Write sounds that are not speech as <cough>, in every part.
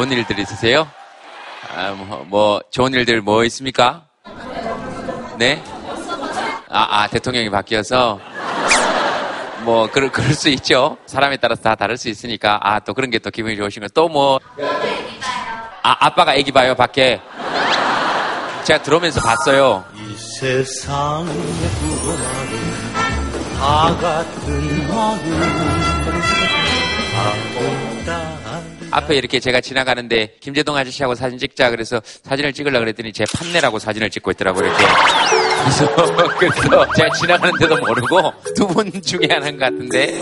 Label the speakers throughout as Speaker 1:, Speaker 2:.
Speaker 1: 좋은 일들 있으세요? 아, 뭐, 뭐, 좋은 일들 뭐 있습니까? 네? 아, 아, 대통령이 바뀌어서. 뭐, 그럴, 그럴 수 있죠. 사람에 따라서 다 다를 수 있으니까. 아, 또 그런 게 또 기분이 좋으신 거. 또 뭐. 아, 아빠가 애기 봐요, 밖에. 제가 들어오면서 봤어요. 이 구원은 다 같은 마음. 앞에 이렇게 제가 지나가는데 김재동 아저씨하고 사진 찍자 그래서 사진을 찍으려고 그랬더니 제 판넬하고 사진을 찍고 있더라고요 이렇게. 그래서, <laughs> 그래서 제가 지나가는데도 모르고 두 분 중에 하나인 것 같은데.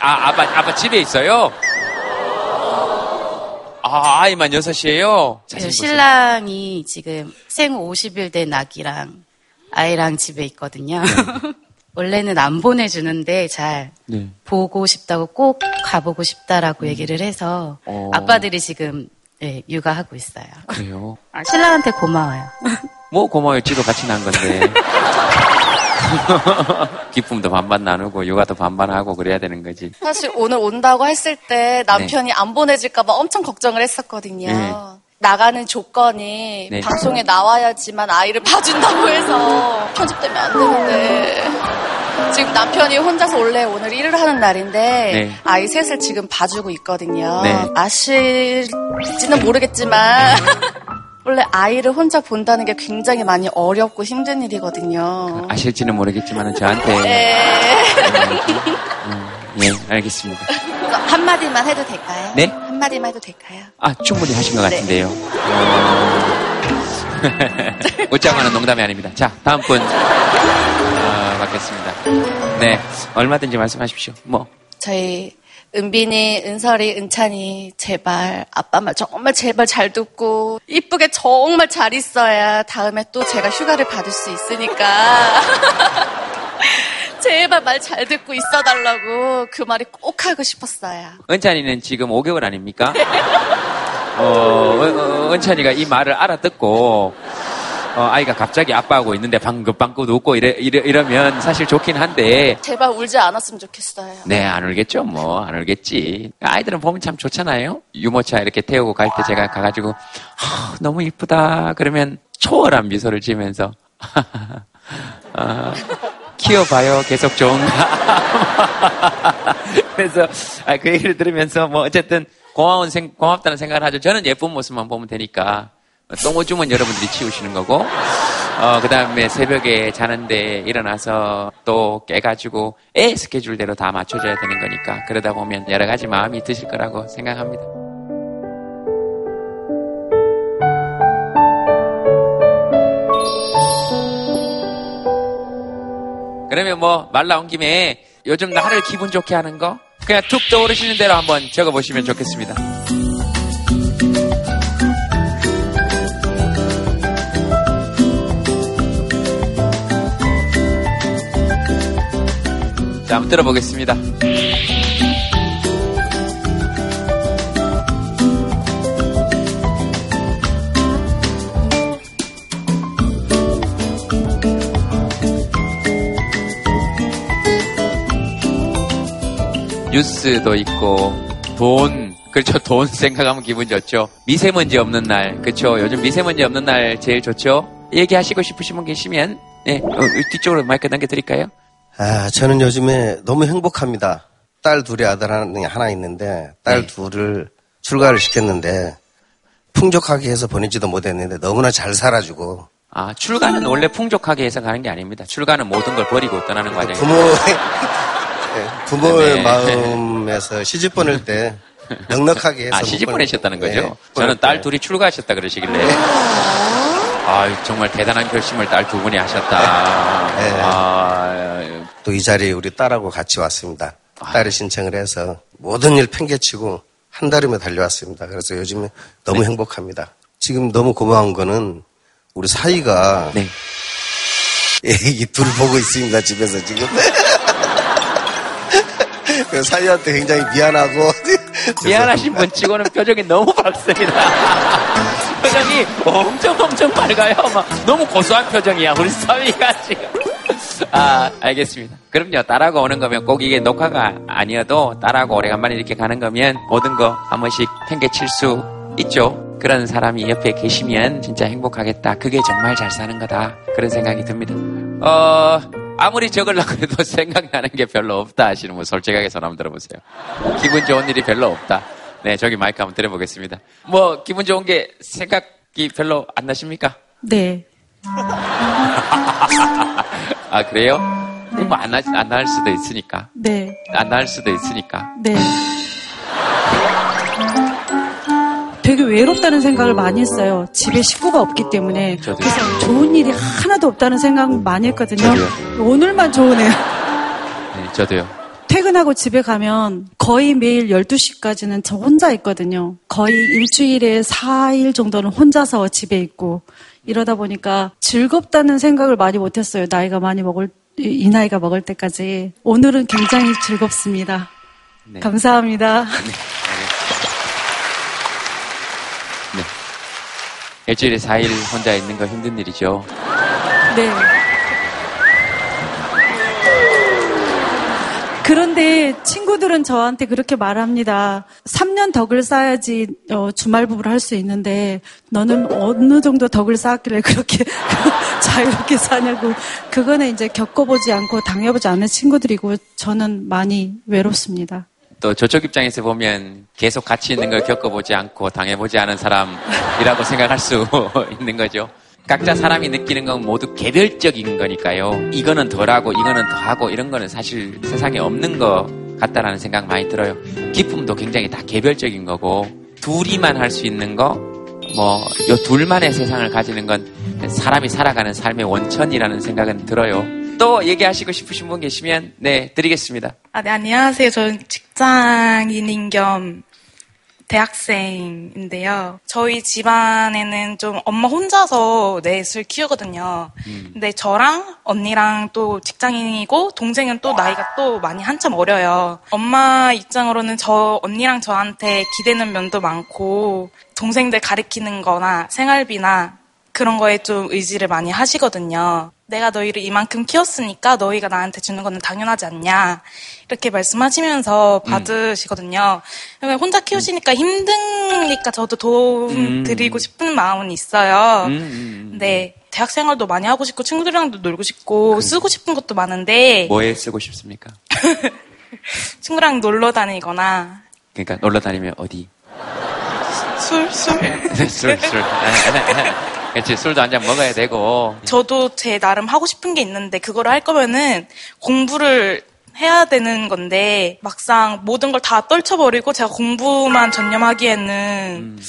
Speaker 1: 아 아빠 아빠 집에 있어요? 아 아이만 여섯이에요?
Speaker 2: 네, 신랑이 지금 생 50일 된 아기랑 아이랑 집에 있거든요. 네. <laughs> 원래는 안 보내주는데 잘 네. 보고 싶다고 꼭 가보고 싶다라고 음. 얘기를 해서 어... 아빠들이 지금 네, 육아하고 있어요.
Speaker 1: 그래요?
Speaker 2: 아, 신랑한테 고마워요. <laughs>
Speaker 1: 뭐 고마워요. 지도 같이 난 건데. <laughs> 기쁨도 반반 나누고 육아도 반반 하고 그래야 되는 거지.
Speaker 3: 사실 오늘 온다고 했을 때 남편이 네. 안 보내질까봐 엄청 걱정을 했었거든요. 네. 나가는 조건이 네. 방송에 나와야지만 아이를 봐준다고 해서 편집되면 안 되는데 지금 남편이 혼자서 원래 오늘 일을 하는 날인데 네. 아이 셋을 지금 봐주고 있거든요. 네. 아실지는 모르겠지만 <laughs> 원래 아이를 혼자 본다는 게 굉장히 많이 어렵고 힘든 일이거든요.
Speaker 1: 아실지는 모르겠지만 저한테 네. 음, 음, 네, 알겠습니다.
Speaker 3: 한마디만 해도 될까요?
Speaker 1: 네?
Speaker 3: 한마디만 해도 될까요?
Speaker 1: 아, 충분히 하신 것 네. 같은데요. 어... <laughs> 웃자고 하는 농담이 아닙니다. 자, 다음 분. 어, 받겠습니다. 네. 얼마든지 말씀하십시오. 뭐.
Speaker 3: 저희 은빈이, 은설이, 은찬이 제발 아빠 말 정말 제발 잘 듣고 이쁘게 정말 잘 있어야 다음에 또 제가 휴가를 받을 수 있으니까 <laughs> 제발 말 잘 듣고 있어달라고 그 말이 꼭 하고 싶었어요.
Speaker 1: 은찬이는 지금 5개월 아닙니까? 어, 은찬이가 이 말을 알아듣고 어, 아이가 갑자기 아빠하고 있는데 방긋방긋 웃고 이래, 이래, 이러 면 사실 좋긴 한데.
Speaker 3: 제발 울지 않았으면 좋겠어요.
Speaker 1: 네, 안 울겠죠, 뭐. 안 울겠지. 아이들은 보면 참 좋잖아요. 유모차 이렇게 태우고 갈 때 제가 가가지고, 너무 이쁘다. 그러면 초월한 미소를 지으면서, 어, <laughs> 키워봐요. 계속 좋은가. <laughs> 그래서, 아, 그 얘기를 들으면서, 뭐, 어쨌든, 고마운 생, 고맙다는 생각을 하죠. 저는 예쁜 모습만 보면 되니까. 똥 오줌은 여러분들이 치우시는 거고, 어, 그 다음에 새벽에 자는데 일어나서 또 깨가지고 애 스케줄대로 다 맞춰줘야 되는 거니까 그러다 보면 여러 가지 마음이 드실 거라고 생각합니다. 그러면 뭐 말 나온 김에 요즘 나를 기분 좋게 하는 거 그냥 툭 떠오르시는 대로 한번 적어 보시면 좋겠습니다. 자, 한번 들어보겠습니다. 뉴스도 있고 돈 그렇죠 돈 <laughs> 생각하면 기분 좋죠 미세먼지 없는 날 그렇죠 요즘 미세먼지 없는 날 제일 좋죠 얘기하시고 싶으신 분 계시면 네 어, 뒤쪽으로 마이크 남겨드릴까요?
Speaker 4: 아, 저는 요즘에 너무 행복합니다. 딸 둘이 아들 하나 있는데 딸 네. 둘을 출가를 시켰는데 풍족하게 해서 보내지도 못했는데 너무나 잘 살아주고.
Speaker 1: 아, 출가는 원래 풍족하게 해서 가는 게 아닙니다. 출가는 모든 걸 버리고 떠나는 과정이에요.
Speaker 4: 부모의, 네, <laughs> 부모의 네. 마음에서 시집 보낼 때 넉넉하게 해서.
Speaker 1: 아, 시집 보내셨다는 거죠? 네, 저는 딸 둘이 출가하셨다 그러시길래. 네. 아, 정말 대단한 결심을 딸 두 분이 하셨다. 네.
Speaker 4: 아, 또이 자리에 우리 딸하고 같이 왔습니다. 딸이 신청을 해서 모든 일 팽개치고 한 달이면 달려왔습니다. 그래서 요즘에 너무 네. 행복합니다. 지금 너무 고마운 거는 우리 사이가 네. <laughs> 애기 둘 보고 있습니다. 집에서 지금. 사이한테 굉장히 미안하고 <laughs>
Speaker 1: 미안하신 분 치고는 표정이 너무 밝습니다. <laughs> 표정이 엄청 엄청 밝아요. 막 너무 고소한 표정이야. 우리 사위가 지금. 아, 알겠습니다. 그럼요. 딸하고 오는 거면 꼭 이게 녹화가 아니어도 딸하고 오래간만에 이렇게 가는 거면 모든 거 한 번씩 팽개칠 수 있죠. 그런 사람이 옆에 계시면 진짜 행복하겠다. 그게 정말 잘 사는 거다. 그런 생각이 듭니다. 어, 아무리 적으려고 해도 <laughs> 생각나는 게 별로 없다 하시는 분 솔직하게 손 한번 들어보세요. 기분 좋은 일이 별로 없다. 네, 저기 마이크 한번 들어보겠습니다. 뭐, 기분 좋은 게 생각이 별로 안 나십니까?
Speaker 5: 네. <laughs>
Speaker 1: 아, 그래요? 네. 뭐안 할, 안할 수도 있으니까.
Speaker 5: 네.
Speaker 1: 안할 수도 있으니까.
Speaker 5: 네. <laughs> 되게 외롭다는 생각을 많이 했어요. 집에 식구가 없기 때문에.
Speaker 1: 저도요.
Speaker 5: 그래서 좋은 일이 하나도 없다는 생각 많이 했거든요.
Speaker 1: 저도요.
Speaker 5: 오늘만 좋으네요.
Speaker 1: 네, 저도요.
Speaker 5: 퇴근하고 집에 가면 거의 매일 12시까지는 저 혼자 있거든요. 거의 일주일에 4일 정도는 혼자서 집에 있고 이러다 보니까 즐겁다는 생각을 많이 못했어요. 나이가 많이 먹을, 이 나이가 먹을 때까지. 오늘은 굉장히 즐겁습니다.
Speaker 1: 네.
Speaker 5: 감사합니다.
Speaker 1: 네. 일주일에 4일 혼자 있는 거 힘든 일이죠.
Speaker 5: 네. 그런데 친구들은 저한테 그렇게 말합니다. 3년 덕을 쌓아야지 어, 주말 부부를 할 수 있는데 너는 어느 정도 덕을 쌓았길래 그렇게 <laughs> 자유롭게 사냐고. 그거는 이제 겪어보지 않고 당해보지 않은 친구들이고 저는 많이 외롭습니다.
Speaker 1: 또 저쪽 입장에서 보면 계속 같이 있는 걸 겪어보지 않고 당해보지 않은 사람이라고 생각할 수 <laughs> 있는 거죠. 각자 사람이 느끼는 건 모두 개별적인 거니까요. 이거는 덜하고 이거는 더하고 이런 거는 사실 세상에 없는 것 같다라는 생각 많이 들어요. 기쁨도 굉장히 다 개별적인 거고 둘이만 할 수 있는 거, 뭐, 요 둘만의 세상을 가지는 건 사람이 살아가는 삶의 원천이라는 생각은 들어요. 또 얘기하시고 싶으신 분 계시면, 네, 드리겠습니다.
Speaker 6: 아, 네, 안녕하세요. 저는 직장인인 겸 대학생인데요. 저희 집안에는 좀 엄마 혼자서 넷을 키우거든요. 근데 저랑 언니랑 또 직장인이고 동생은 또 나이가 또 많이 한참 어려요. 엄마 입장으로는 저 언니랑 저한테 기대는 면도 많고 동생들 가르치는 거나 생활비나 그런 거에 좀 의지를 많이 하시거든요. 내가 너희를 이만큼 키웠으니까 너희가 나한테 주는 거는 당연하지 않냐. 이렇게 말씀하시면서 받으시거든요. 그러면 혼자 키우시니까 힘드니까 저도 도움
Speaker 1: 음.
Speaker 6: 드리고 싶은 마음은 있어요.
Speaker 1: 음, 음, 음.
Speaker 6: 네. 대학 생활도 많이 하고 싶고 친구들이랑도 놀고 싶고 쓰고 싶은 것도 많은데
Speaker 1: 뭐에 쓰고 싶습니까? <laughs>
Speaker 6: 친구랑 놀러 다니거나
Speaker 1: 그러니까 놀러 다니면 어디?
Speaker 6: 술, 술. <laughs>
Speaker 1: 술, 술. 그렇지, 술도 한 잔 먹어야 되고.
Speaker 6: 저도 제 나름 하고 싶은 게 있는데 그거를 할 거면은 공부를 해야 되는 건데 막상 모든 걸 다 떨쳐버리고 제가 공부만 전념하기에는
Speaker 1: 음.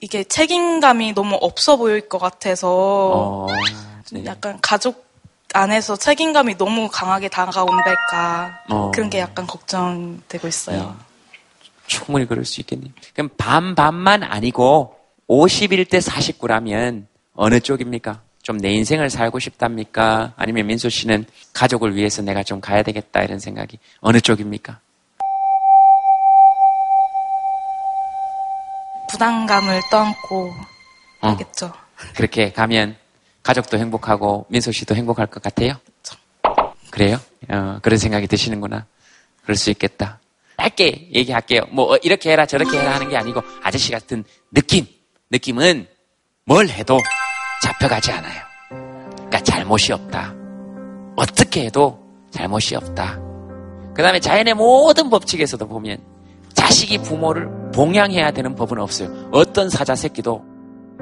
Speaker 6: 이게 책임감이 너무 없어 보일 것 같아서
Speaker 1: 어,
Speaker 6: 좀
Speaker 1: 네.
Speaker 6: 약간 가족 안에서 책임감이 너무 강하게 다가온달까
Speaker 1: 어.
Speaker 6: 그런 게 약간 걱정되고 있어요.
Speaker 1: 충분히 그럴 수 있겠네. 그럼 반 반만 아니고 51대 49라면 어느 쪽입니까? 좀 내 인생을 살고 싶답니까? 아니면 민수 씨는 가족을 위해서 내가 좀 가야 되겠다 이런 생각이 어느 쪽입니까?
Speaker 6: 부담감을 떠안고
Speaker 1: 어,
Speaker 6: 하겠죠.
Speaker 1: 그렇게 가면 가족도 행복하고 민수 씨도 행복할 것 같아요? 그래요? 어, 그런 생각이 드시는구나. 그럴 수 있겠다. 짧게 얘기할게요. 뭐 어, 이렇게 해라 저렇게 해라 하는 게 아니고 아저씨 같은 느낌. 느낌은 뭘 해도 잡혀가지 않아요. 그러니까 잘못이 없다. 어떻게 해도 잘못이 없다. 그 다음에 자연의 모든 법칙에서도 보면 자식이 부모를 봉양해야 되는 법은 없어요. 어떤 사자 새끼도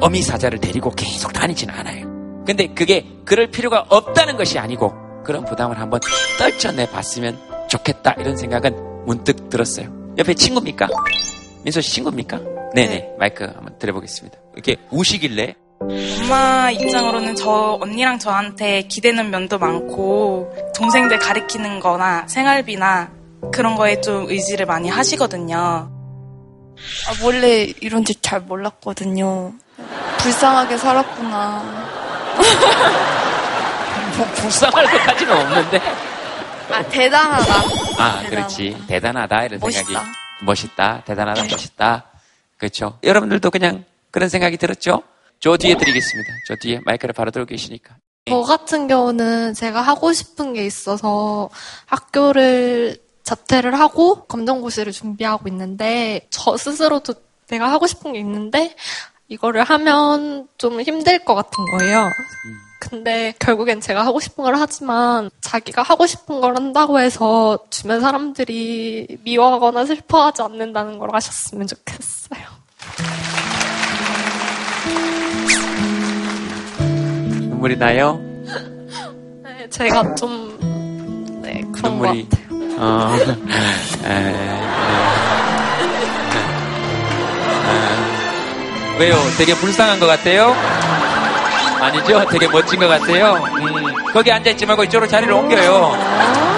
Speaker 1: 어미 사자를 데리고 계속 다니지는 않아요. 근데 그게 그럴 필요가 없다는 것이 아니고 그런 부담을 한번 떨쳐내 봤으면 좋겠다 이런 생각은 문득 들었어요. 옆에 친구입니까? 민서 씨 친구입니까? 네네
Speaker 6: 네.
Speaker 1: 마이크 한번 드려보겠습니다. 이렇게 우시길래
Speaker 6: 엄마 입장으로는 저 언니랑 저한테 기대는 면도 많고 동생들 가르치는 거나 생활비나 그런 거에 좀 의지를 많이 하시거든요.
Speaker 3: 아, 원래 이런 줄잘 몰랐거든요. 불쌍하게 살았구나.
Speaker 1: 부- <laughs> 불쌍할 것까지는 없는데
Speaker 3: 아, 대단하다.
Speaker 1: 아
Speaker 3: 대단하다.
Speaker 1: 그렇지 대단하다 이런
Speaker 3: 멋있다.
Speaker 1: 생각이 멋있다 대단하다 멋있다 그렇죠 여러분들도 그냥 그런 생각이 들었죠? 저 뒤에 드리겠습니다 저 뒤에 마이크를 바로 들고 계시니까
Speaker 7: 저 같은 경우는 제가 하고 싶은 게 있어서 학교를 자퇴를 하고 검정고시를 준비하고 있는데 저 스스로도 내가 하고 싶은 게 있는데 이거를 하면 좀 힘들 것 같은 거예요. 근데 결국엔 제가 하고 싶은 걸 하지만 자기가 하고 싶은 걸 한다고 해서 주변 사람들이 미워하거나 슬퍼하지 않는다는 걸 아셨으면 좋겠어요.
Speaker 1: 눈물이 나요?
Speaker 7: 네, 제가 좀 네, 그런 눈물이... 것 같아요. 어, 에, 에,
Speaker 1: 왜요? 되게 불쌍한 것 같아요? 아니죠? 되게 멋진 것 같아요? 음, 거기 앉아있지 말고 이쪽으로 자리를 옮겨요.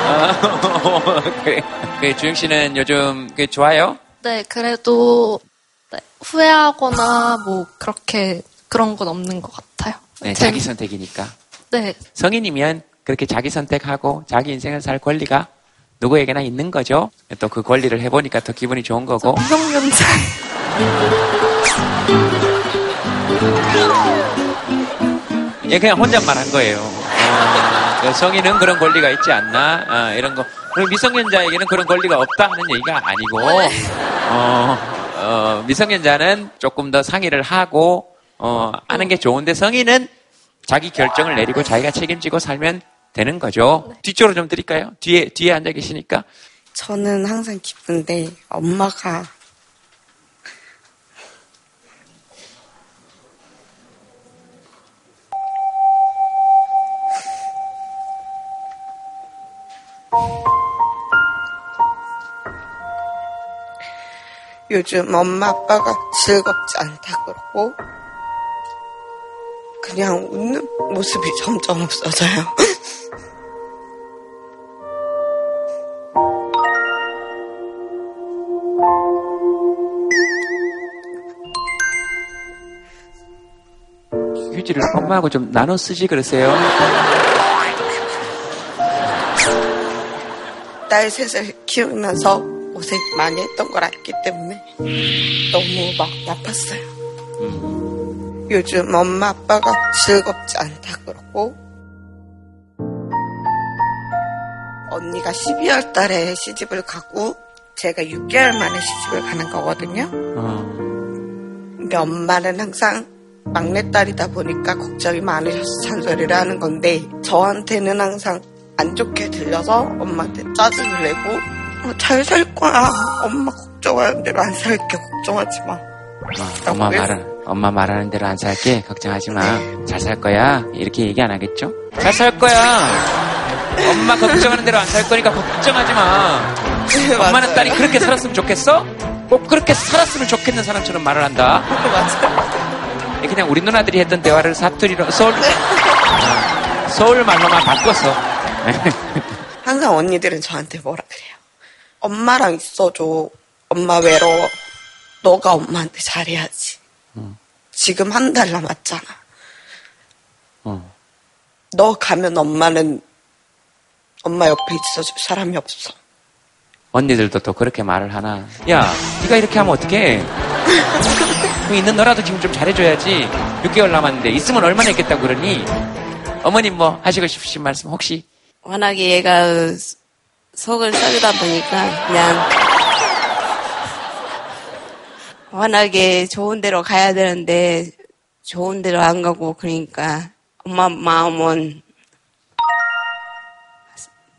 Speaker 1: 어, <laughs> 그래. 그 주영 씨는 요즘 그 좋아요?
Speaker 7: 네, 그래도 네, 후회하거나 뭐 그렇게 그런 건 없는 것 같아요.
Speaker 1: 네, 자기 선택이니까.
Speaker 7: 네.
Speaker 1: 성인이면 그렇게 자기 선택하고 자기 인생을 살 권리가 누구에게나 있는 거죠. 또 그 권리를 해보니까 더 기분이 좋은 거고.
Speaker 7: 미성년자.
Speaker 1: 얘 그냥 혼잣말 한 거예요. 어, 성인은 그런 권리가 있지 않나 어, 이런 거. 미성년자에게는 그런 권리가 없다 하는 얘기가 아니고 어, 어, 미성년자는 조금 더 상의를 하고 어, 하는 게 좋은데 성인은 자기 결정을 내리고 자기가 책임지고 살면 되는 거죠. 네. 뒤쪽으로 좀 드릴까요? 뒤에 뒤에 앉아 계시니까.
Speaker 8: 저는 항상 기쁜데 엄마가 요즘 엄마 아빠가 즐겁지 않다 그러고 그냥 웃는 모습이 점점 없어져요. <laughs>
Speaker 1: 휴지를 엄마하고 좀 나눠 쓰지 그러세요?
Speaker 8: 딸 셋을 키우면서 고생 많이 했던 걸 알기 때문에 너무 막 아팠어요. 음. 요즘 엄마 아빠가 즐겁지 않다 그러고 언니가 12월 달에 시집을 가고 제가 6개월 만에 시집을 가는 거거든요. 어. 근데 엄마는 항상 막내딸이다 보니까 걱정이 많으셔서 잔소리를 하는 건데 저한테는 항상 안 좋게 들려서 엄마한테 짜증을 내고 어, 잘살 거야. 엄마 걱정하는 대로 안 살게. 걱정하지 마.
Speaker 1: 어, 엄마 말은 엄마 말하는 대로 안 살게. 걱정하지 마. 네. 잘살 거야. 이렇게 얘기 안 하겠죠? 잘 살 거야. 엄마 걱정하는 대로 안 살 거니까 걱정하지 마. 네, 엄마는 딸이 그렇게 살았으면 좋겠어? 꼭 그렇게 살았으면 좋겠는 사람처럼 말을 한다. 맞아요. 그냥 우리 누나들이 했던 대화를 사투리로 서울 서울 말로만 바꿨어. <laughs>
Speaker 8: 항상 언니들은 저한테 뭐라 그래요. 엄마랑 있어줘. 엄마 외로워. 너가 엄마한테 잘해야지. 어. 지금 한 달 남았잖아. 어. 너 가면 엄마는 엄마 옆에 있어줄 사람이 없어.
Speaker 1: 언니들도 또 그렇게 말을 하나. 야, 네가 이렇게 하면 어떡해? 있는 너라도 지금 좀 잘해줘야지. 6개월 남았는데 있으면 얼마나 있겠다고 그러니? 어머님 뭐 하시고 싶으신 말씀 혹시?
Speaker 8: 워낙에 얘가 속을 썩이다 보니까 그냥 워낙에 좋은 데로 가야 되는데 좋은 데로 안 가고 그러니까 엄마 마음은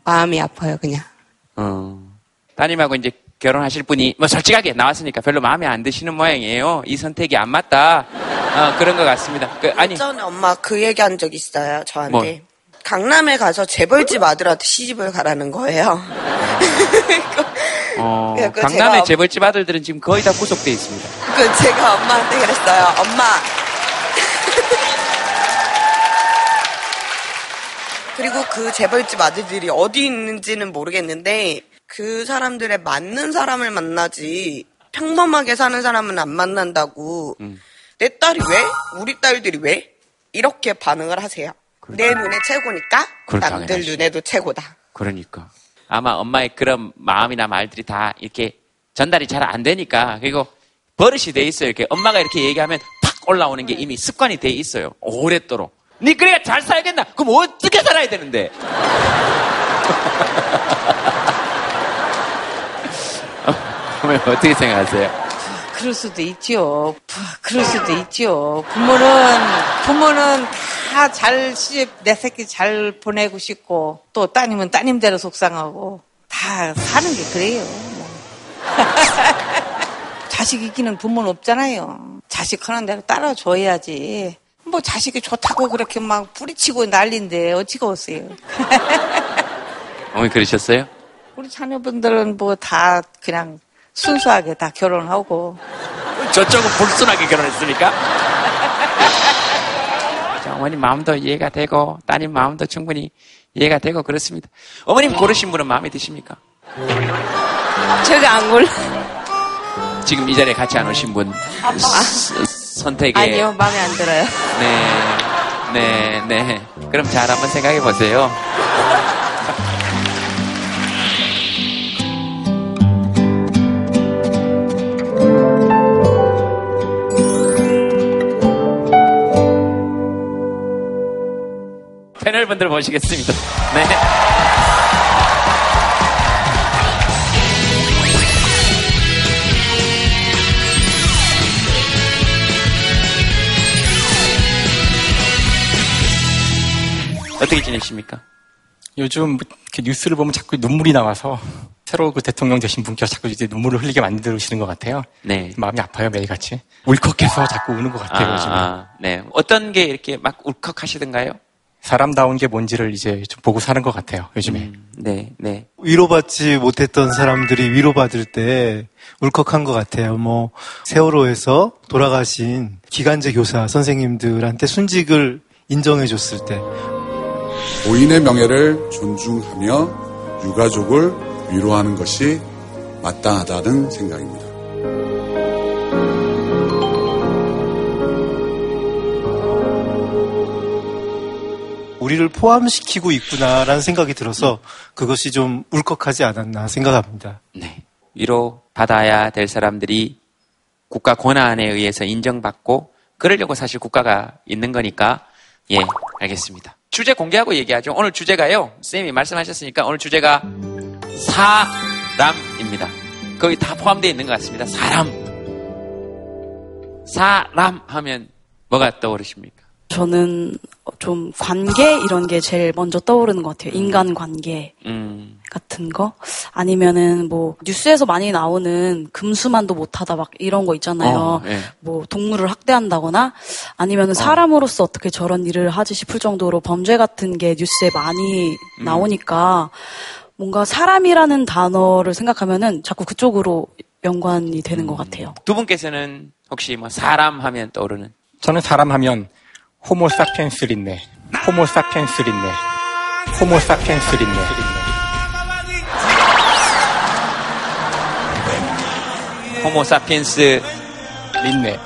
Speaker 8: 마음이 아파요 그냥. 어.
Speaker 1: 따님하고 이제 결혼하실 분이 뭐 솔직하게 나왔으니까 별로 마음에 안 드시는 모양이에요. 이 선택이 안 맞다. 어, 그런 것 같습니다.
Speaker 8: 그, 아니 전에 엄마 그 얘기한 적 있어요 저한테. 뭐? 강남에 가서 재벌집 아들한테 시집을 가라는 거예요. <laughs>
Speaker 1: 어, 강남의 재벌집 아들들은 지금 거의 다 구속돼 있습니다. <laughs>
Speaker 8: 그 제가 엄마한테 그랬어요. 엄마. <laughs> 그리고 그 재벌집 아들들이 어디 있는지는 모르겠는데 그 사람들의 맞는 사람을 만나지 평범하게 사는 사람은 안 만난다고 음. 내 딸이 왜? 우리 딸들이 왜? 이렇게 반응을 하세요. 그러니까. 내 눈에 최고니까 남들 눈에도 최고다.
Speaker 1: 그러니까. 아마 엄마의 그런 마음이나 말들이 다 이렇게 전달이 잘 안 되니까 그리고 버릇이 돼 있어요. 이렇게 엄마가 이렇게 얘기하면 팍 올라오는 게 이미 습관이 돼 있어요. 오랫도록. 니 그래야 잘 살겠나? 그럼 어떻게 살아야 되는데? <laughs> 어머니 어떻게 생각하세요?
Speaker 9: 그럴 수도 있지요. 그럴 수도 있지요. 부모는 부모는 다 잘 시집 내 새끼 잘 보내고 싶고 또 따님은 따님대로 속상하고 다 사는 게 그래요. 뭐. <laughs> 자식 이기는 부모는 없잖아요. 자식 하는 대로 따라줘야지. 뭐 자식이 좋다고 그렇게 막 뿌리치고 난리인데 어찌가 없어요. <laughs>
Speaker 1: 어머니 그러셨어요?
Speaker 9: 우리 자녀분들은 뭐 다 그냥 순수하게 다 결혼하고.
Speaker 1: 저쪽은 불순하게 결혼했으니까? 어머님 마음도 이해가 되고, 따님 마음도 충분히 이해가 되고, 그렇습니다. 어머님 고르신 분은 마음에 드십니까?
Speaker 9: 제가 안 골라.
Speaker 1: 지금 이 자리에 같이 안 오신 분. 아, 선택에.
Speaker 9: 아니요, 마음에 안 들어요.
Speaker 1: 네, 네, 네. 그럼 잘 한번 생각해 보세요. 패널 분들 모시겠습니다. <laughs> 네. 어떻게 지내십니까?
Speaker 10: 요즘 뉴스를 보면 자꾸 눈물이 나와서 새로 그 대통령 되신 분께서 자꾸 이제 눈물을 흘리게 만드시는 것 같아요. 네. 마음이 아파요 매일같이. 울컥해서 자꾸 우는 것 같아요 아, 요즘에. 아,
Speaker 1: 네. 어떤 게 이렇게 막 울컥하시던가요?
Speaker 10: 사람다운 게 뭔지를 이제 좀 보고 사는 것 같아요, 요즘에. 음,
Speaker 1: 네, 네.
Speaker 11: 위로받지 못했던 사람들이 위로받을 때 울컥한 것 같아요. 뭐, 세월호에서 돌아가신 기간제 교사 선생님들한테 순직을 인정해 줬을 때.
Speaker 12: 고인의 명예를 존중하며 유가족을 위로하는 것이 마땅하다는 생각입니다.
Speaker 11: 우리를 포함시키고 있구나라는 생각이 들어서 그것이 좀 울컥하지 않았나 생각합니다.
Speaker 1: 네. 위로 받아야 될 사람들이 국가 권한에 의해서 인정받고 그러려고 사실 국가가 있는 거니까 예, 알겠습니다. 주제 공개하고 얘기하죠. 오늘 주제가요. 쌤이 말씀하셨으니까 오늘 주제가 사람입니다. 거기 다 포함되어 있는 것 같습니다. 사람. 사람 하면 뭐가 떠오르십니까?
Speaker 2: 저는 좀 관계 이런 게 제일 먼저 떠오르는 것 같아요. 인간 관계 음. 같은 거 아니면은 뭐 뉴스에서 많이 나오는 금수만도 못하다 막 이런 거 있잖아요. 어, 네. 뭐 동물을 학대한다거나 아니면은 어. 사람으로서 어떻게 저런 일을 하지 싶을 정도로 범죄 같은 게 뉴스에 많이 음. 나오니까 뭔가 사람이라는 단어를 생각하면은 자꾸 그쪽으로 연관이 되는 음. 것 같아요.
Speaker 1: 두 분께서는 혹시 뭐 사람 하면 떠오르는?
Speaker 10: 저는 사람 하면 호모 사피엔스 린네. 호모 사피엔스 린네. 호모 사피엔스 린네.
Speaker 1: 호모 사피엔스
Speaker 10: 린네.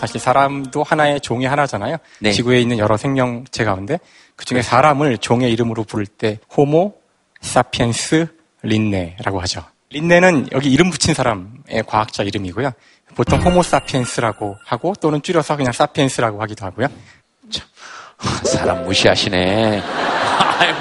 Speaker 10: 사실 사람도 하나의 종의 하나잖아요. 네. 지구에 있는 여러 생명체 가운데 그 중에 사람을 종의 이름으로 부를 때 호모 사피엔스 린네라고 하죠. 린네는 여기 이름 붙인 사람의 과학자 이름이고요. 보통 호모 사피엔스라고 하고 또는 줄여서 그냥 사피엔스라고 하기도 하고요. <laughs>
Speaker 1: 사람 무시하시네.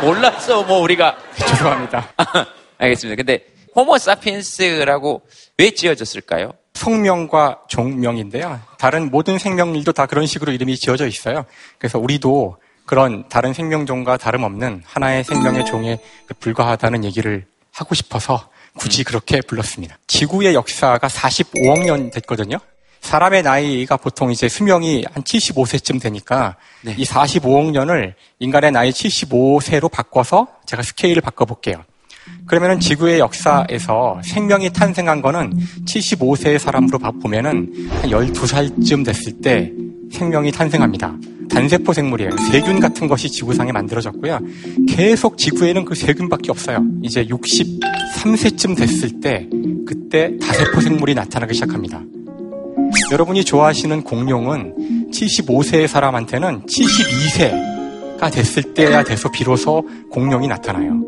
Speaker 1: 몰랐어, 뭐, 우리가. <laughs>
Speaker 10: 죄송합니다. <laughs>
Speaker 1: 알겠습니다. 근데, 호모 사피엔스라고 왜 지어졌을까요?
Speaker 10: 성명과 종명인데요. 다른 모든 생명일도 다 그런 식으로 이름이 지어져 있어요. 그래서 우리도 그런 다른 생명종과 다름없는 하나의 생명의 종에 불과하다는 얘기를 하고 싶어서 굳이 음. 그렇게 불렀습니다. 지구의 역사가 45억 년 됐거든요. 사람의 나이가 보통 이제 수명이 한 75세쯤 되니까 네. 이 45억 년을 인간의 나이 75세로 바꿔서 제가 스케일을 바꿔볼게요. 그러면은 지구의 역사에서 생명이 탄생한 거는 75세의 사람으로 보면은 한 12살쯤 됐을 때 생명이 탄생합니다. 단세포 생물이에요. 세균 같은 것이 지구상에 만들어졌고요. 계속 지구에는 그 세균밖에 없어요. 이제 63세쯤 됐을 때 그때 다세포 생물이 나타나기 시작합니다. 여러분이 좋아하시는 공룡은 75세의 사람한테는 72세가 됐을 때야 돼서 비로소 공룡이 나타나요.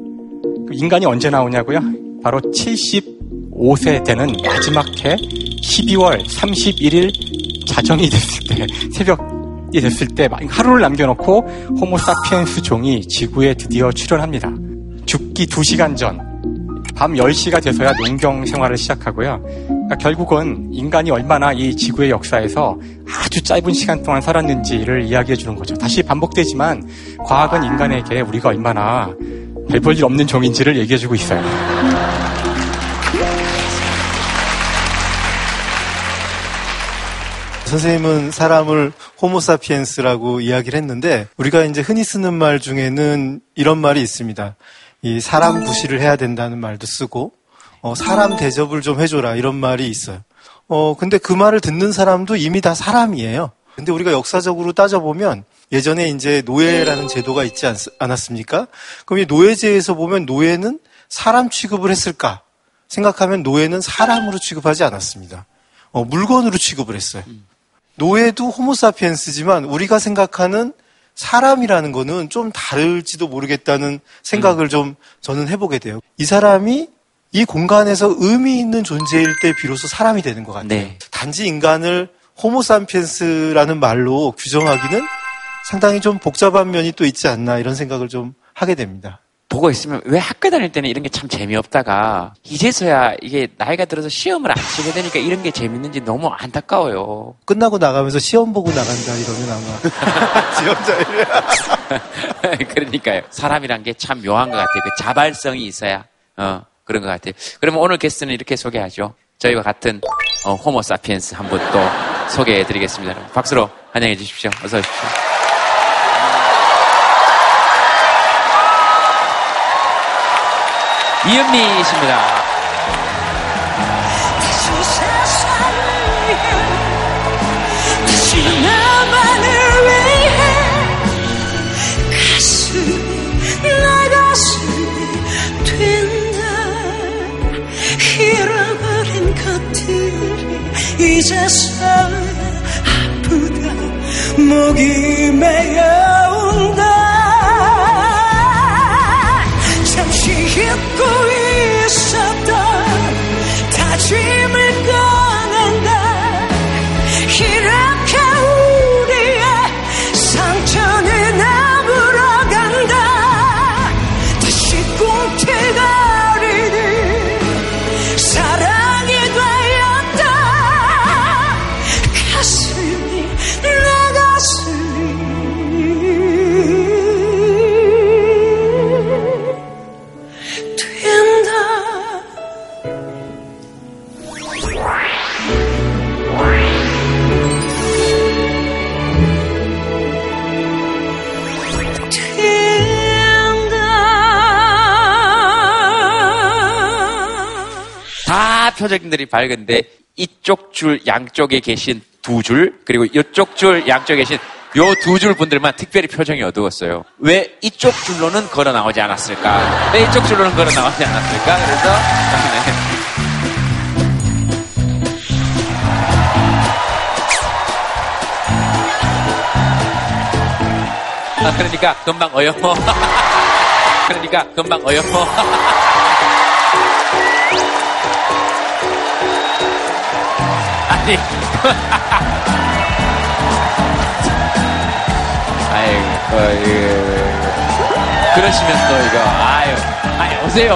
Speaker 10: 그 인간이 언제 나오냐고요? 바로 75세 되는 마지막 해 12월 31일 자정이 됐을 때 <laughs> 새벽 됐을 때 하루를 남겨놓고 호모사피엔스 종이 지구에 드디어 출현합니다. 죽기 2시간 전, 밤 10시가 돼서야 농경 생활을 시작하고요. 그러니까 결국은 인간이 얼마나 이 지구의 역사에서 아주 짧은 시간 동안 살았는지를 이야기해 주는 거죠. 다시 반복되지만 과학은 인간에게 우리가 얼마나 별 볼 일 없는 종인지를 얘기해 주고 있어요.
Speaker 11: 선생님은 사람을 호모사피엔스라고 이야기를 했는데 우리가 이제 흔히 쓰는 말 중에는 이런 말이 있습니다. 이 사람 구실을 해야 된다는 말도 쓰고 어, 사람 대접을 좀 해줘라 이런 말이 있어요. 어 근데 그 말을 듣는 사람도 이미 다 사람이에요. 근데 우리가 역사적으로 따져보면 예전에 이제 노예라는 제도가 있지 않, 않았습니까? 그럼 이 노예제에서 보면 노예는 사람 취급을 했을까? 생각하면 노예는 사람으로 취급하지 않았습니다. 어, 물건으로 취급을 했어요. 노예도 호모사피엔스지만 우리가 생각하는 사람이라는 거는 좀 다를지도 모르겠다는 생각을 좀 저는 해보게 돼요. 이 사람이 이 공간에서 의미 있는 존재일 때 비로소 사람이 되는 것 같아요. 네. 단지 인간을 호모사피엔스라는 말로 규정하기는 상당히 좀 복잡한 면이 또 있지 않나 이런 생각을 좀 하게 됩니다.
Speaker 1: 보고 있으면 왜 학교 다닐 때는 이런 게 참 재미없다가 이제서야 이게 나이가 들어서 시험을 안 치게 되니까 이런 게 재밌는지 너무 안타까워요.
Speaker 11: 끝나고 나가면서 시험 보고 나간다 이러면 아마 <laughs>
Speaker 1: 시험자이래. <laughs> 그러니까요. 사람이란 게 참 묘한 것 같아요. 그 자발성이 있어야 어, 그런 것 같아요. 그러면 오늘 게스트는 이렇게 소개하죠. 저희와 같은 어, 호모 사피엔스 한 분 또 소개해 드리겠습니다. 박수로 환영해 주십시오. 어서 오십시오. 이은미씨입니다.
Speaker 13: 이제서 아프다. 목이 메어
Speaker 1: 표정들이 밝은데 이쪽 줄 양쪽에 계신 두 줄, 그리고 이쪽 줄 양쪽에 계신 요 두 줄 분들만 특별히 표정이 어두웠어요. 왜 이쪽 줄로는 걸어 나오지 않았을까? 왜 이쪽 줄로는 걸어 나오지 않았을까? 그래서, 네. 아, 그러니까 금방 어여. <laughs> 그러니까 금방 어여. <laughs> 아니. <laughs> 아이고, 어, 예. 그러시면 또 이거, 아유, 아유, 오세요,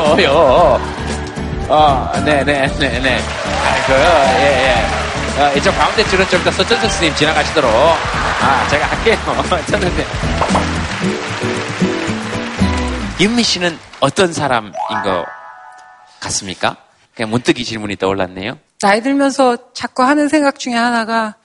Speaker 1: 어, 네네네네. 네, 네. 아이고, 예, 예. 어, 이쪽 가운데 줄은 좀더 서천석 스님 지나가시도록. 아, 제가 할게요. <laughs> 네. 윤미 씨는 어떤 사람인 것 같습니까? 그냥 문득 이 질문이 떠올랐네요.
Speaker 14: 나이 들면서 자꾸 하는 생각 중에 하나가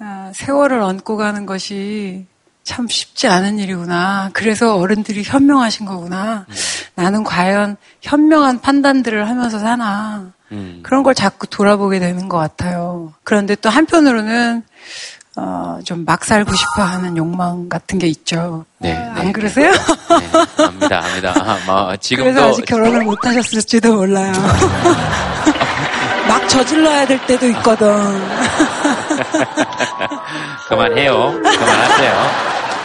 Speaker 14: 아, 세월을 얹고 가는 것이 참 쉽지 않은 일이구나. 그래서 어른들이 현명하신 거구나. 음. 나는 과연 현명한 판단들을 하면서 사나. 음. 그런 걸 자꾸 돌아보게 되는 것 같아요. 그런데 또 한편으로는 어, 좀 막 살고 싶어 하는 욕망 같은 게 있죠. 네. 안 네, 그러세요?
Speaker 1: 네, 압니다, 압니다. 아, 뭐, 지금도.
Speaker 14: 그래서 아직 결혼을 못 하셨을지도 몰라요. <laughs> 막 저질러야 될 때도 있거든. <laughs>
Speaker 1: 그만해요. 그만하세요.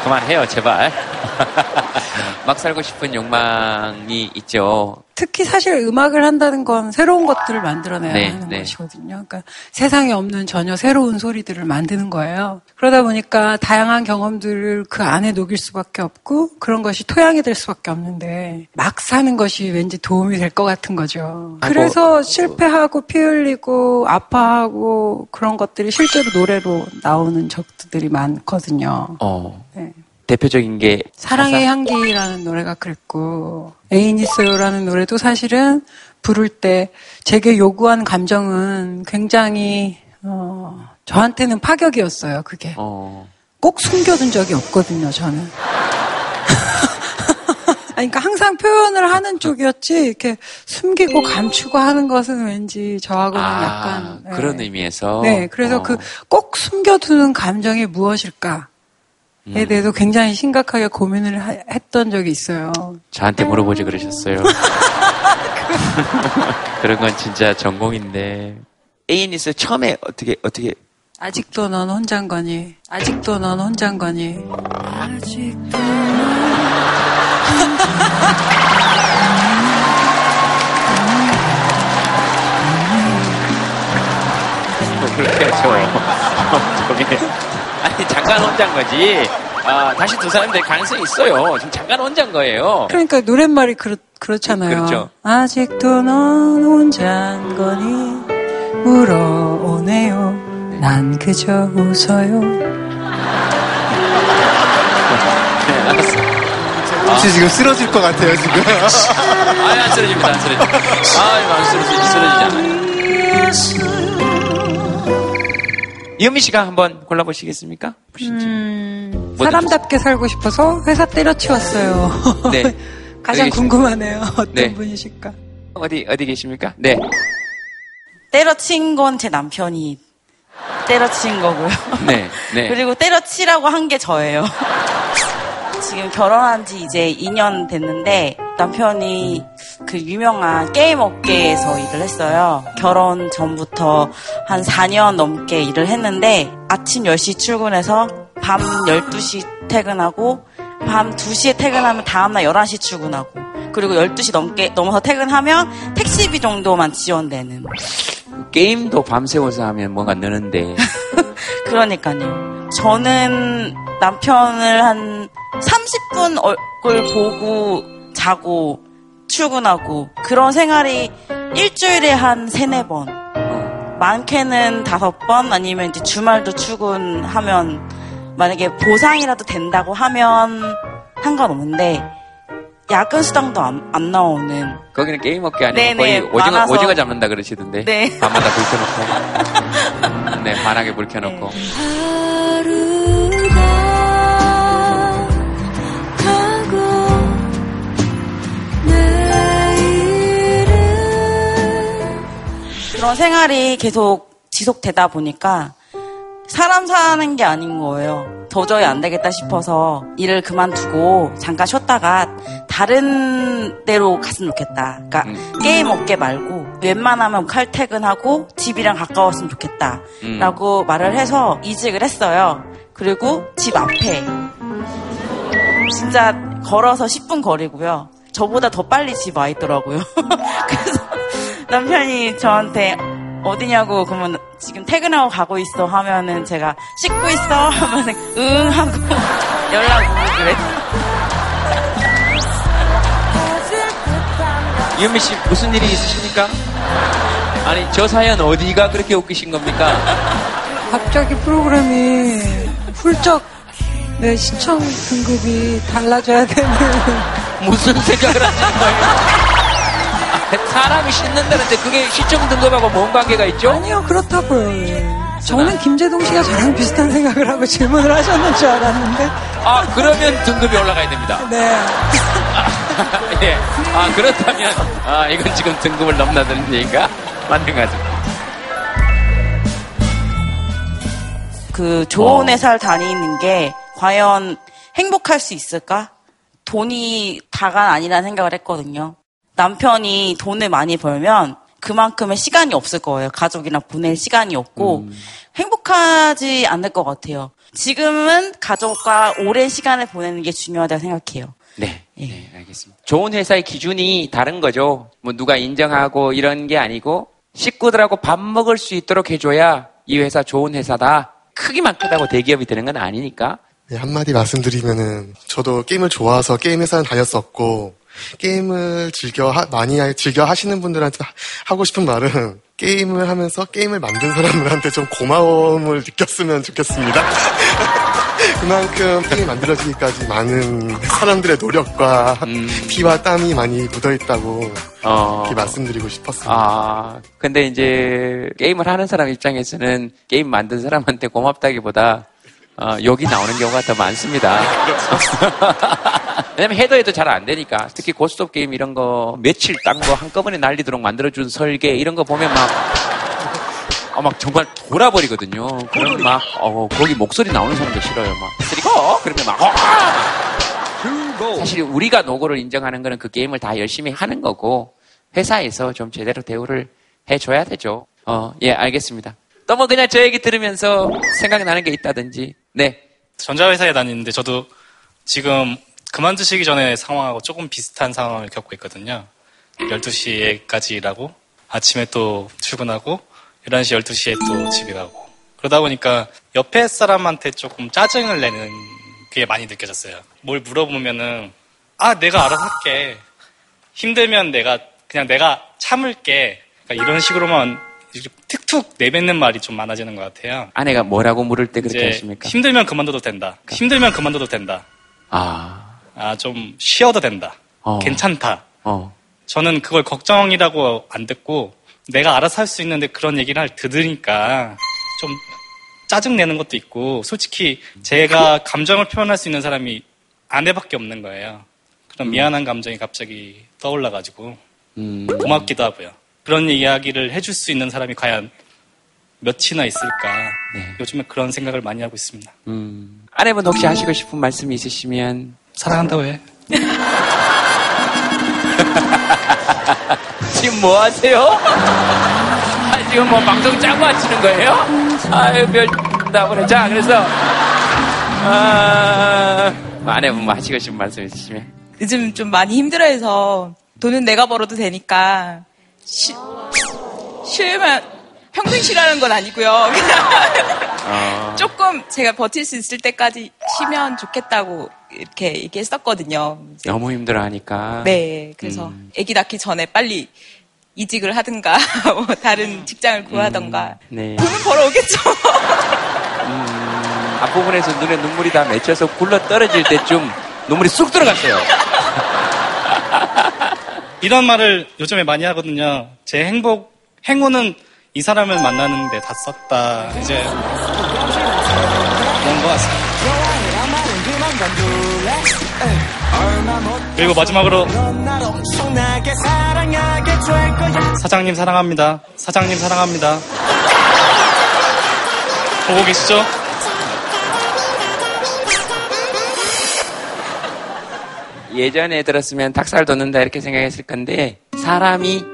Speaker 1: 그만해요, 제발. <laughs> 막 살고 싶은 욕망이 있죠.
Speaker 14: 특히 사실 음악을 한다는 건 새로운 것들을 만들어내야
Speaker 1: 네,
Speaker 14: 하는
Speaker 1: 네.
Speaker 14: 것이거든요. 그러니까 세상에 없는 전혀 새로운 소리들을 만드는 거예요. 그러다 보니까 다양한 경험들을 그 안에 녹일 수밖에 없고 그런 것이 토양이 될 수밖에 없는데 막 사는 것이 왠지 도움이 될 것 같은 거죠.
Speaker 1: 아,
Speaker 14: 그래서
Speaker 1: 뭐,
Speaker 14: 실패하고 피 흘리고 아파하고 그런 것들이 실제로 노래로 나오는 적들이 많거든요.
Speaker 1: 어.
Speaker 14: 네.
Speaker 1: 대표적인 게
Speaker 14: 사랑의 향기라는 노래가 그랬고 애인 있어요라는 노래도 사실은 부를 때 제게 요구한 감정은 굉장히 어, 저한테는 파격이었어요. 그게
Speaker 1: 어.
Speaker 14: 꼭 숨겨둔 적이 없거든요. 저는. <laughs> 그러니까 항상 표현을 하는 쪽이었지 이렇게 숨기고 감추고 하는 것은 왠지 저하고는
Speaker 1: 아,
Speaker 14: 약간 네.
Speaker 1: 그런 의미에서
Speaker 14: 네, 그래서
Speaker 1: 어.
Speaker 14: 그꼭 숨겨두는 감정이 무엇일까? 에
Speaker 1: 음.
Speaker 14: 대해서 굉장히 심각하게 고민을 하- 했던 적이 있어요.
Speaker 1: 저한테 물어보지 그러셨어요. <laughs> 그런 건 진짜 전공인데. 애인이서 처음에 어떻게 어떻게
Speaker 14: 아직도 넌 혼잔 거니? 아직도 넌 혼잔 거니? 아직도 <laughs>
Speaker 1: 그렇게 <laughs> 하죠. 잠깐 혼자인 거지. 아, 다시 두 사람 될 가능성이 있어요. 지금 잠깐 혼자인 거예요.
Speaker 14: 그러니까 노랫말이 그렇, 그렇잖아요.
Speaker 1: 그렇죠.
Speaker 14: 아직도 넌 혼잔 거니? 물어오네요. 난 그저 웃어요.
Speaker 1: 네.
Speaker 11: 혹시 지금 쓰러질 것 같아요, 지금.
Speaker 1: 아니, 안 쓰러집니다, 안 쓰러집니다. 아, 이거 안 쓰러지지, 쓰러지지 않아요. 이현미 씨가 한번 골라보시겠습니까?
Speaker 14: 음, 사람답게 살고 싶어서 회사 때려치웠어요.
Speaker 1: 네. <laughs>
Speaker 14: 가장? 궁금하네요. <laughs> 어떤
Speaker 1: 네.
Speaker 14: 분이실까?
Speaker 1: 어디, 어디 계십니까? 네.
Speaker 15: 때려친 건 제 남편이 때려친 거고요. <laughs>
Speaker 1: 네, 네.
Speaker 15: 그리고 때려치라고 한 게 저예요. 지금 결혼한 지 이제 2년 됐는데 남편이 그 유명한 게임 업계에서 일을 했어요. 결혼 전부터 한 4년 넘게 일을 했는데 아침 10시 출근해서 밤 12시 퇴근하고 밤 2시에 퇴근하면 다음날 11시 출근하고 그리고 12시 넘게 넘어서 퇴근하면 택시비 정도만 지원되는
Speaker 1: 게임도 밤새워서 하면 뭔가 느는데. <laughs>
Speaker 15: 그러니까요. 저는 남편을 한 30분 얼굴 보고 자고 출근하고 그런 생활이 일주일에 한 세네 번. 많게는 다섯 번 아니면 이제 주말도 출근하면 만약에 보상이라도 된다고 하면 상관없는데 야근 수당도 안, 안 나오는
Speaker 1: 거기는 게임 업계 아니고
Speaker 15: 네네,
Speaker 1: 거의 오징어,
Speaker 15: 많아서.
Speaker 1: 오징어 잡는다 그러시던데.
Speaker 15: 네.
Speaker 1: 밤마다 불 켜놓고. 네, 환하게 불 켜놓고.
Speaker 15: 그런 생활이 계속 지속되다 보니까 사람 사는 게 아닌 거예요. 도저히 안 되겠다 싶어서 일을 그만두고 잠깐 쉬었다가 다른 데로 갔으면 좋겠다. 그러니까 게임 업계 말고 웬만하면 칼퇴근하고 집이랑 가까웠으면 좋겠다.
Speaker 13: 음.
Speaker 15: 라고 말을 해서 이직을 했어요. 그리고 집 앞에 진짜 걸어서 10분 거리고요. 저보다 더 빨리 집 와 있더라고요. <laughs> 그래서 남편이 저한테 어디냐고 그러면 지금 퇴근하고 가고 있어 하면은 제가 씻고 있어 <laughs> 하면은 응 하고 연락 오고 그래.
Speaker 1: 이현미 씨 무슨 일이 있으십니까? 아니 저 사연 어디가 그렇게 웃기신 겁니까?
Speaker 14: 갑자기 프로그램이 훌쩍 내 시청 등급이 달라져야 되는
Speaker 1: 무슨 생각을 하시는 거예요? 아, 사람이 씻는다는데 그게 시청 등급하고 뭔 관계가 있죠?
Speaker 14: 아니요 그렇다고요. 예. 저는 김재동 씨가 저랑 비슷한 생각을 하고 질문을 하셨는 줄 알았는데
Speaker 1: 아 그러면 등급이 올라가야 됩니다.
Speaker 14: 네. <laughs>
Speaker 1: 예. 아 그렇다면 아 이건 지금 등급을 넘나드는 얘기가 맞는 거죠.
Speaker 15: 그 좋은
Speaker 1: 어.
Speaker 15: 회사를 다니는 게 과연 행복할 수 있을까? 돈이 다가 아니라는 생각을 했거든요. 남편이 돈을 많이 벌면 그만큼의 시간이 없을 거예요. 가족이랑 보낼 시간이 없고 행복하지 않을 것 같아요. 지금은 가족과 오랜 시간을 보내는 게 중요하다고 생각해요.
Speaker 1: 네. 예. 네, 알겠습니다. 좋은 회사의 기준이 다른 거죠. 뭐 누가 인정하고 이런 게 아니고 식구들하고 밥 먹을 수 있도록 해줘야 이 회사 좋은 회사다. 크기만 크다고 대기업이 되는 건 아니니까.
Speaker 16: 네, 한마디 말씀드리면은 저도 게임을 좋아서 게임 회사는 다녔었고 게임을 즐겨 하, 많이 즐겨 하시는 분들한테 하고 싶은 말은 게임을 하면서 게임을 만든 사람들한테 좀 고마움을 느꼈으면 좋겠습니다. <laughs> 그만큼 게임 만들어지기까지 많은 사람들의 노력과 음. 피와 땀이 많이 묻어있다고 어. 이렇게 말씀드리고 싶었습니다.
Speaker 1: 아, 근데 이제 게임을 하는 사람 입장에서는 게임 만든 사람한테 고맙다기보다 어, 여기 나오는 경우가 더 많습니다. <laughs> <laughs> 왜냐면 해도 해도 잘 안 되니까. 특히 고스톱 게임 이런 거 며칠 딴 거 한꺼번에 날리도록 만들어준 설계 이런 거 보면 막, 어, 막 정말 돌아버리거든요. 그럼 막, 어, 거기 목소리 나오는 사람도 싫어요. 막, 그리고, 그러면 막, 어! 사실 우리가 노고를 인정하는 거는 그 게임을 다 열심히 하는 거고, 회사에서 좀 제대로 대우를 해줘야 되죠. 어, 예, 알겠습니다. 또 뭐 그냥 저 얘기 들으면서 생각이 나는 게 있다든지, 네.
Speaker 17: 전자회사에 다니는데 저도 지금 그만두시기 전에 상황하고 조금 비슷한 상황을 겪고 있거든요. 12시에까지 일하고 아침에 또 출근하고 11시, 12시에 또 집에 가고 그러다 보니까 옆에 사람한테 조금 짜증을 내는 게 많이 느껴졌어요. 뭘 물어보면은 아 내가 알아서 할게 힘들면 내가 그냥 내가 참을게 그러니까 이런 식으로만 툭툭 내뱉는 말이 좀 많아지는 것 같아요.
Speaker 1: 아내가 뭐라고 물을 때 그렇게 하십니까?
Speaker 17: 힘들면 그만둬도 된다. 힘들면 그만둬도 된다.
Speaker 1: 아.
Speaker 17: 아, 좀 쉬어도 된다. 어. 괜찮다.
Speaker 1: 어.
Speaker 17: 저는 그걸 걱정이라고 안 듣고 내가 알아서 할 수 있는데 그런 얘기를 들으니까 좀 짜증내는 것도 있고 솔직히 제가 감정을 표현할 수 있는 사람이 아내밖에 없는 거예요. 그런 음. 미안한 감정이 갑자기 떠올라가지고 음. 고맙기도 하고요. 그런 이야기를 해줄 수 있는 사람이 과연 몇이나 있을까 네. 요즘에 그런 생각을 많이 하고 있습니다.
Speaker 1: 음. 아내분 혹시 하시고 싶은 말씀이 있으시면
Speaker 17: 사랑한다고 해. <laughs>
Speaker 1: 지금 뭐 하세요? 아, 지금 뭐 방송 짜고 하시는 거예요? 아유, 별, 나 보네. 자, 그래서, 아, 아내분 뭐 하시고 싶은 말씀 있으시면.
Speaker 18: 요즘 좀 많이 힘들어해서 돈은 내가 벌어도 되니까, 쉬, 쉬면 평생 쉬라는 건 아니고요. 그냥 <laughs> 아. 조금 제가 버틸 수 있을 때까지 쉬면 좋겠다고 이렇게 얘기했었거든요.
Speaker 1: 너무 힘들어하니까.
Speaker 18: 네, 그래서 음. 아기 낳기 전에 빨리 이직을 하든가 <laughs> 뭐 다른 직장을 구하던가 음, 네. 돈은 벌어오겠죠.
Speaker 1: 음, 앞부분에서 눈에 눈물이 다 맺혀서 굴러 떨어질 때쯤 눈물이 쑥 들어갔어요. <laughs>
Speaker 17: 이런 말을 요즘에 많이 하거든요. 제 행복, 행운은 이 사람을 만나는데 다 썼다. 이제 그런 것 같습니다. 그리고 마지막으로 사장님 사랑합니다. 사장님 사랑합니다. 보고 계시죠?
Speaker 1: 예전에 들었으면 닭살 돋는다 이렇게 생각했을 건데 사람이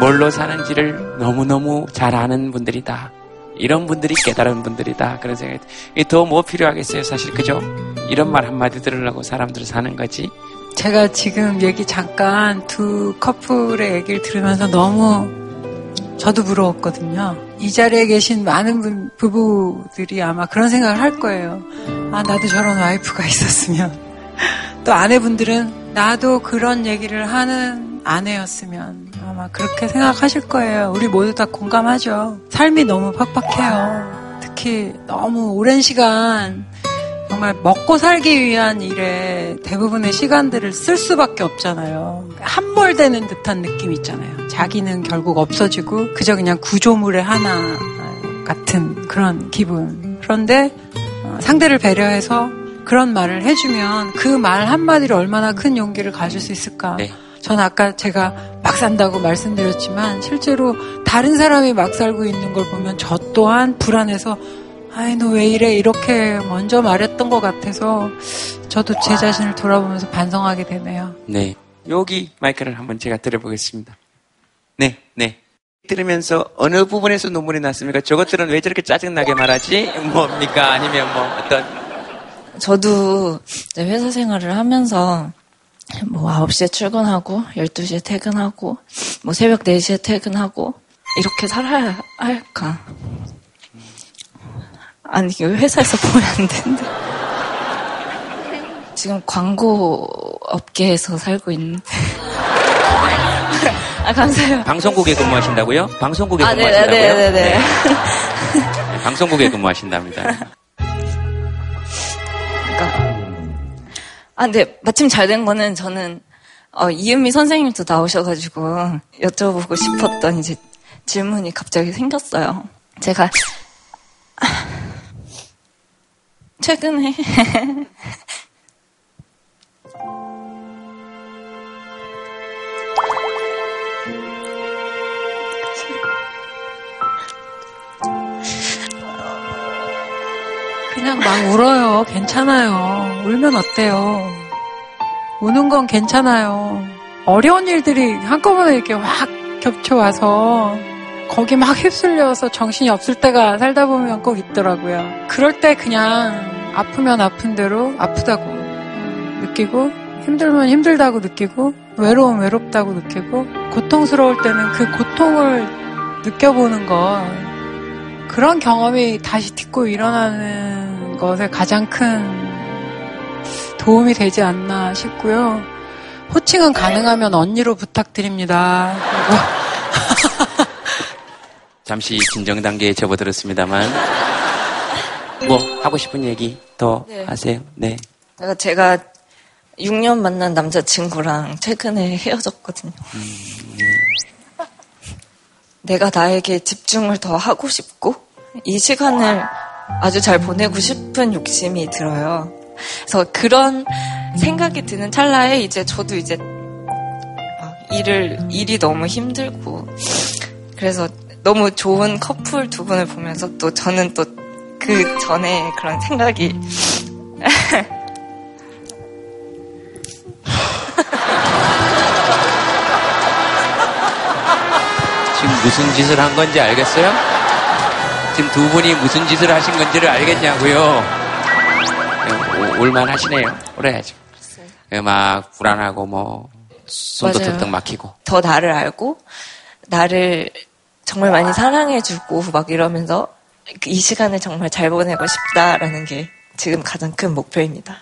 Speaker 1: 뭘로 사는지를 너무너무 잘 아는 분들이다. 이런 분들이 깨달은 분들이다. 그런 생각이 더 뭐 필요하겠어요, 사실 그죠? 이런 말 한마디 들으려고 사람들은 사는 거지.
Speaker 14: 제가 지금 얘기 잠깐 두 커플의 얘기를 들으면서 너무 저도 부러웠거든요. 이 자리에 계신 많은 분, 부부들이 아마 그런 생각을 할 거예요. 아, 나도 저런 와이프가 <laughs> 있었으면. 또 아내분들은 나도 그런 얘기를 하는 아내였으면 아마 그렇게 생각하실 거예요. 우리 모두 다 공감하죠. 삶이 너무 팍팍해요. 특히 너무 오랜 시간 정말 먹고 살기 위한 일에 대부분의 시간들을 쓸 수밖에 없잖아요. 함몰되는 듯한 느낌 있잖아요. 자기는 결국 없어지고 그저 그냥 구조물의 하나 같은 그런 기분. 그런데 어, 상대를 배려해서 그런 말을 해주면 그 말 한마디로 얼마나 큰 용기를 가질 수 있을까. 네. 전 아까 제가 막 산다고 말씀드렸지만 실제로 다른 사람이 막 살고 있는 걸 보면 저 또한 불안해서 아이 너 왜 이래 이렇게 먼저 말했던 것 같아서 저도 제 자신을 돌아보면서 반성하게 되네요.
Speaker 1: 네. 여기 마이크를 한번 제가 들어보겠습니다. 네, 네. 들으면서 어느 부분에서 눈물이 났습니까? 저것들은 왜 저렇게 짜증나게 말하지? 뭡니까? 아니면 뭐 어떤
Speaker 19: 저도 회사 생활을 하면서 뭐 9시에 출근하고 12시에 퇴근하고 뭐 새벽 4시에 퇴근하고 이렇게 살아야 할까? 아니 이거 회사에서 <laughs> 보면 안 되는데 지금 광고 업계에서 살고 있는데 <laughs> 아 감사해요.
Speaker 1: 방송국에 근무하신다고요? 방송국에
Speaker 19: 아, 네,
Speaker 1: 근무하신다고요?
Speaker 19: 네, 네, 네.
Speaker 1: 네, 방송국에 근무하신답니다.
Speaker 19: 아, 근데 마침 잘 된 거는 저는 어, 이은미 선생님도 나오셔가지고 여쭤보고 싶었던 이제 질문이 갑자기 생겼어요. 제가 최근에 <laughs>
Speaker 14: 그냥 막 울어요. 괜찮아요. 울면 어때요? 우는 건 괜찮아요. 어려운 일들이 한꺼번에 이렇게 확 겹쳐와서 거기 막 휩쓸려서 정신이 없을 때가 살다 보면 꼭 있더라고요. 그럴 때 그냥 아프면 아픈 대로 아프다고 느끼고 힘들면 힘들다고 느끼고 외로우면 외롭다고 느끼고 고통스러울 때는 그 고통을 느껴보는 것 그런 경험이 다시 딛고 일어나는 것에 가장 큰 도움이 되지 않나 싶고요. 호칭은 가능하면 언니로 부탁드립니다. <laughs>
Speaker 1: 잠시 진정 단계에 접어들었습니다만 뭐 하고 싶은 얘기 더
Speaker 19: 네.
Speaker 1: 하세요. 네.
Speaker 19: 제가 제가 6년 만난 남자친구랑 최근에 헤어졌거든요. 내가 나에게 집중을 더 하고 싶고 이 시간을 아주 잘 보내고 싶은 욕심이 들어요. 그래서 그런 생각이 드는 찰나에 이제 저도 이제 막 일을 일이 너무 힘들고 그래서 너무 좋은 커플 두 분을 보면서 또 저는 또 그 전에 그런 생각이
Speaker 1: 지금 무슨 짓을 한 건지 알겠어요? 지금 두 분이 무슨 짓을 하신 건지를 알겠냐고요? 오- 올만 하시네요. 그래야죠. 예, 막 불안하고 뭐 손도. 턱턱 막히고.
Speaker 19: 더 나를 알고 나를 정말 많이 사랑해주고 막 이러면서 이 시간을 정말 잘 보내고 싶다라는 게 지금 가장 큰 목표입니다.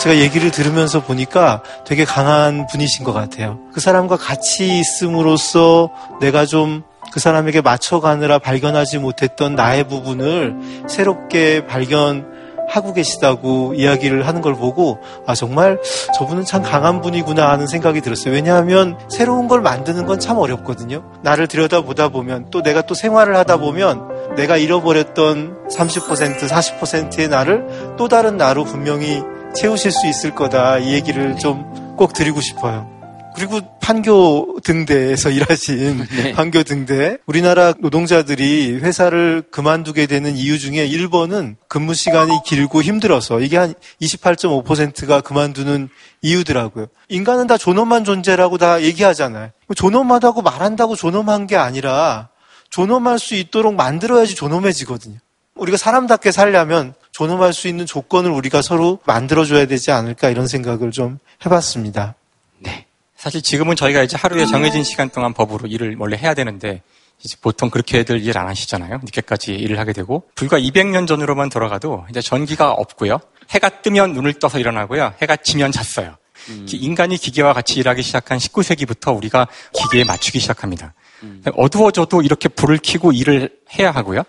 Speaker 11: 제가 얘기를 들으면서 보니까 되게 강한 분이신 것 같아요. 그 사람과 같이 있음으로써 내가 좀 그 사람에게 맞춰가느라 발견하지 못했던 나의 부분을 새롭게 발견하고 계시다고 이야기를 하는 걸 보고 아 정말 저분은 참 강한 분이구나 하는 생각이 들었어요. 왜냐하면 새로운 걸 만드는 건 참 어렵거든요. 나를 들여다보다 보면 또 내가 또 생활을 하다 보면 내가 잃어버렸던 30% 40%의 나를 또 다른 나로 분명히 채우실 수 있을 거다. 이 얘기를 좀 꼭 드리고 싶어요. 그리고 판교 등대에서 <laughs> 일하신 판교 등대 우리나라 노동자들이 회사를 그만두게 되는 이유 중에 1번은 근무 시간이 길고 힘들어서 이게 한 28.5%가 그만두는 이유더라고요. 인간은 다 존엄한 존재라고 다 얘기하잖아요. 존엄하다고 말한다고 존엄한 게 아니라 존엄할 수 있도록 만들어야지 존엄해지거든요. 우리가 사람답게 살려면 존엄할 수 있는 조건을 우리가 서로 만들어줘야 되지 않을까 이런 생각을 좀 해봤습니다.
Speaker 10: 사실 지금은 저희가 이제 하루에 정해진 시간 동안 법으로 일을 원래 해야 되는데 이제 보통 그렇게들 일 안 하시잖아요. 늦게까지 일을 하게 되고 불과 200년 전으로만 돌아가도 이제 전기가 없고요. 해가 뜨면 눈을 떠서 일어나고요. 해가 지면 잤어요. 기- 인간이 기계와 같이 일하기 시작한 19세기부터 우리가 기계에 맞추기 시작합니다. 어두워져도 이렇게 불을 켜고 일을 해야 하고요.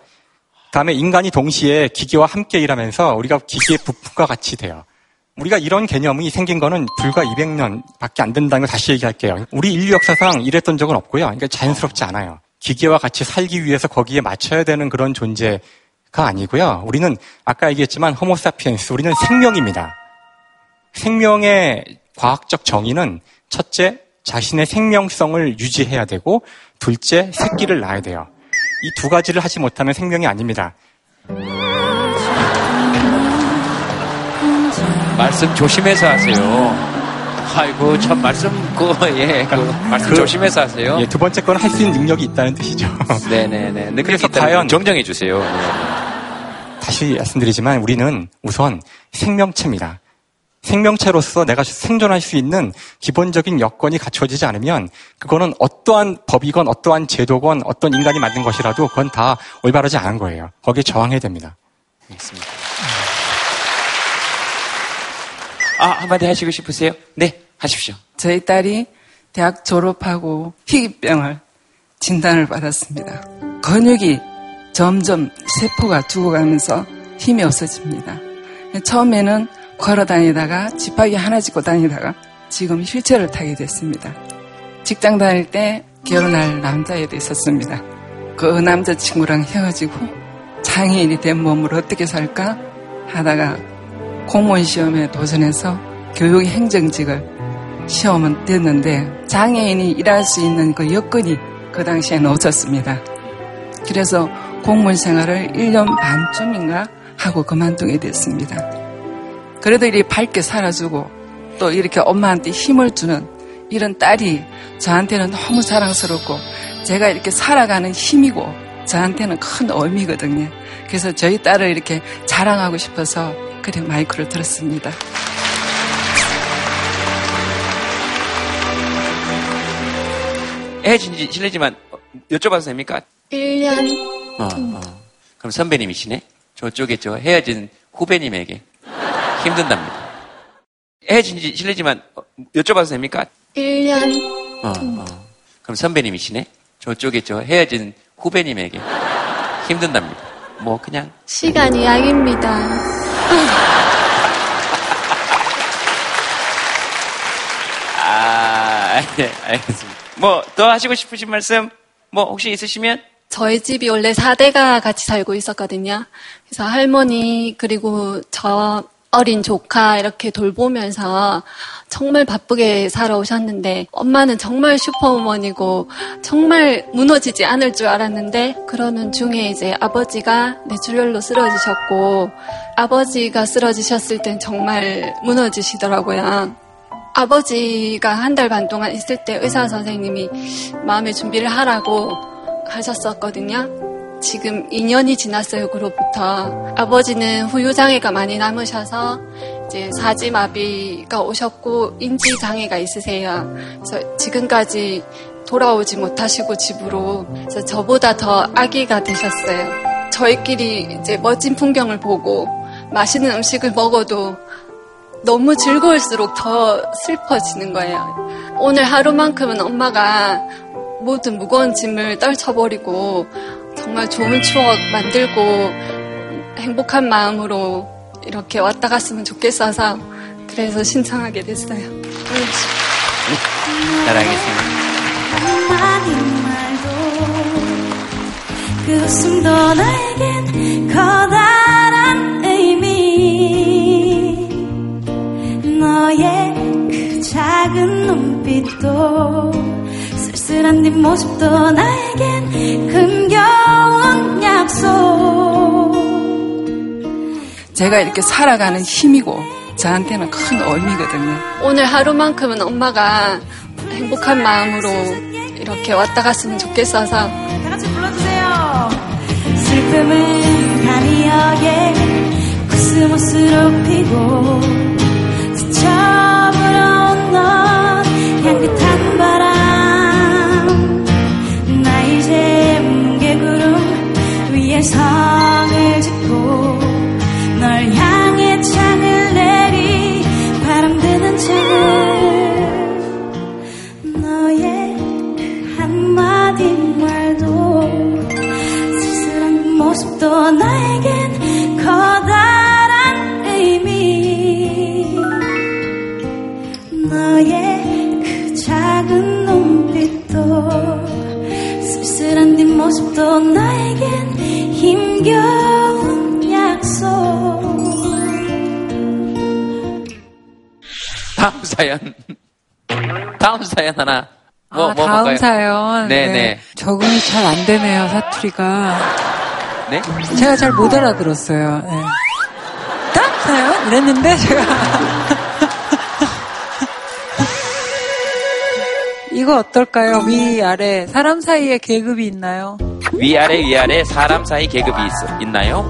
Speaker 10: 다음에 인간이 동시에 기계와 함께 일하면서 우리가 기계의 부품과 같이 돼요. 우리가 이런 개념이 생긴 거는 불과 200년밖에 안 된다는 걸 다시 얘기할게요. 우리 인류 역사상 이랬던 적은 없고요. 그러니까 자연스럽지 않아요. 기계와 같이 살기 위해서 거기에 맞춰야 되는 그런 존재가 아니고요. 우리는 아까 얘기했지만 호모사피엔스, 우리는 생명입니다. 생명의 과학적 정의는 첫째, 자신의 생명성을 유지해야 되고, 둘째, 새끼를 낳아야 돼요. 이 두 가지를 하지 못하면 생명이 아닙니다.
Speaker 1: 말씀 조심해서 하세요. 아이고 참 말씀 그 예 그 말씀
Speaker 10: 그-
Speaker 1: 조심해서 하세요.
Speaker 10: 예, 두 번째 건 할 수 있는 능력이 있다는 뜻이죠. <laughs>
Speaker 1: 네네네.
Speaker 10: 그래서
Speaker 1: 그래서 과연
Speaker 10: 과연-
Speaker 1: 정정해 주세요. 네.
Speaker 10: 다시 말씀드리지만 우리는 우선 생명체입니다. 생명체로서 내가 생존할 수 있는 기본적인 여건이 갖춰지지 않으면 그거는 어떠한 법이건 어떠한 제도건 어떤 인간이 만든 것이라도 그건 다 올바르지 않은 거예요. 거기에 저항해야 됩니다.
Speaker 1: 알겠습니다. 아, 한마디 하시고 싶으세요? 네, 하십시오.
Speaker 20: 저희 딸이 대학 졸업하고 희귀병을 진단을 받았습니다. 근육이 점점 세포가 죽어가면서 힘이 없어집니다. 처음에는 걸어 다니다가 지팡이 하나 짚고 다니다가 지금 휠체어를 타게 됐습니다. 직장 다닐 때 결혼할 남자애도 있었습니다. 그 남자친구랑 헤어지고 장애인이 된 몸으로 어떻게 살까 하다가 공무원 시험에 도전해서 교육 행정직을 시험은 됐는데 장애인이 일할 수 있는 그 여건이 그 당시에는 없었습니다. 그래서 공무원 생활을 1년 반쯤인가 하고 그만두게 됐습니다. 그래도 이렇게 밝게 살아주고 또 이렇게 엄마한테 힘을 주는 이런 딸이 저한테는 너무 자랑스럽고 제가 이렇게 살아가는 힘이고 저한테는 큰 의미거든요. 그래서 저희 딸을 이렇게 자랑하고 싶어서 그래 마이크를 들었습니다.
Speaker 1: 해준지 실례지만 여쭤봐도 됩니까?
Speaker 21: 1년.
Speaker 1: 어, 어. 그럼 선배님이시네? 저쪽에 저 헤어진 후배님에게 힘든답니다. 해준지 실례지만 여쭤봐도 됩니까?
Speaker 21: 1년.
Speaker 1: 어, 어. 그럼 선배님이시네? 저쪽에 저 헤어진 후배님에게 힘든답니다. 뭐 그냥
Speaker 21: 시간이 약입니다.
Speaker 1: 아, 예, 알겠습니다. 뭐 더 하시고 싶으신 말씀 뭐 혹시 있으시면
Speaker 21: 저희 집이 원래 4대가 같이 살고 있었거든요. 그래서 할머니 그리고 저 어린 조카 이렇게 돌보면서 정말 바쁘게 살아오셨는데 엄마는 정말 슈퍼우먼이고 정말 무너지지 않을 줄 알았는데 그러는 중에 이제 아버지가 뇌출혈로 쓰러지셨고 아버지가 쓰러지셨을 땐 정말 무너지시더라고요. 아버지가 한 달 반 동안 있을 때 의사 선생님이 마음의 준비를 하라고 하셨었거든요. 지금 2년이 지났어요, 그로부터. 아버지는 후유장애가 많이 남으셔서 이제 사지마비가 오셨고 인지장애가 있으세요. 그래서 지금까지 돌아오지 못하시고 집으로 그래서 저보다 더 아기가 되셨어요. 저희끼리 이제 멋진 풍경을 보고 맛있는 음식을 먹어도 너무 즐거울수록 더 슬퍼지는 거예요. 오늘 하루만큼은 엄마가 모든 무거운 짐을 떨쳐버리고 정말 좋은 추억 만들고 행복한 마음으로 이렇게 왔다 갔으면 좋겠어서 그래서 신청하게 됐어요.
Speaker 22: 한마디 말도 그 웃음도 나에겐 커다란 의미. 너의 그 작은 눈빛도 쓸쓸한 뒷모습도 나에겐 흥겨운 약속.
Speaker 20: 제가 이렇게 살아가는 힘이고 저한테는 큰 의미거든요.
Speaker 21: 오늘 하루만큼은 엄마가 행복한 마음으로 이렇게 왔다 갔으면 좋겠어서.
Speaker 22: 다 같이 불러주세요. 슬픔은 가미역에 코스모스로 피고 스쳐 불어온 넌 향긋한 성을 짓고 널 향해 창을 내리 바람 드는 창을 너의 그 한마디 말도 쓸쓸한 모습도 나에겐 커다란 의미. 너의 그 작은 눈빛도 쓸쓸한 뒷모습도 나에겐 힘겨운 약속
Speaker 1: 다음 사연. 다음 사연 하나. 뭐,
Speaker 14: 아,
Speaker 1: 뭐
Speaker 14: 다음
Speaker 1: 볼까요?
Speaker 14: 사연.
Speaker 1: 네네.
Speaker 14: 적응이 잘 안 되네요, 사투리가.
Speaker 1: 네?
Speaker 14: 제가 잘 못 알아들었어요. 네. 다음 사연? 이랬는데, 제가. <laughs> 이거 어떨까요? 위, 아래. 사람 사이에 계급이 있나요?
Speaker 1: 위아래 위아래 사람 사이 계급이 있, 있나요?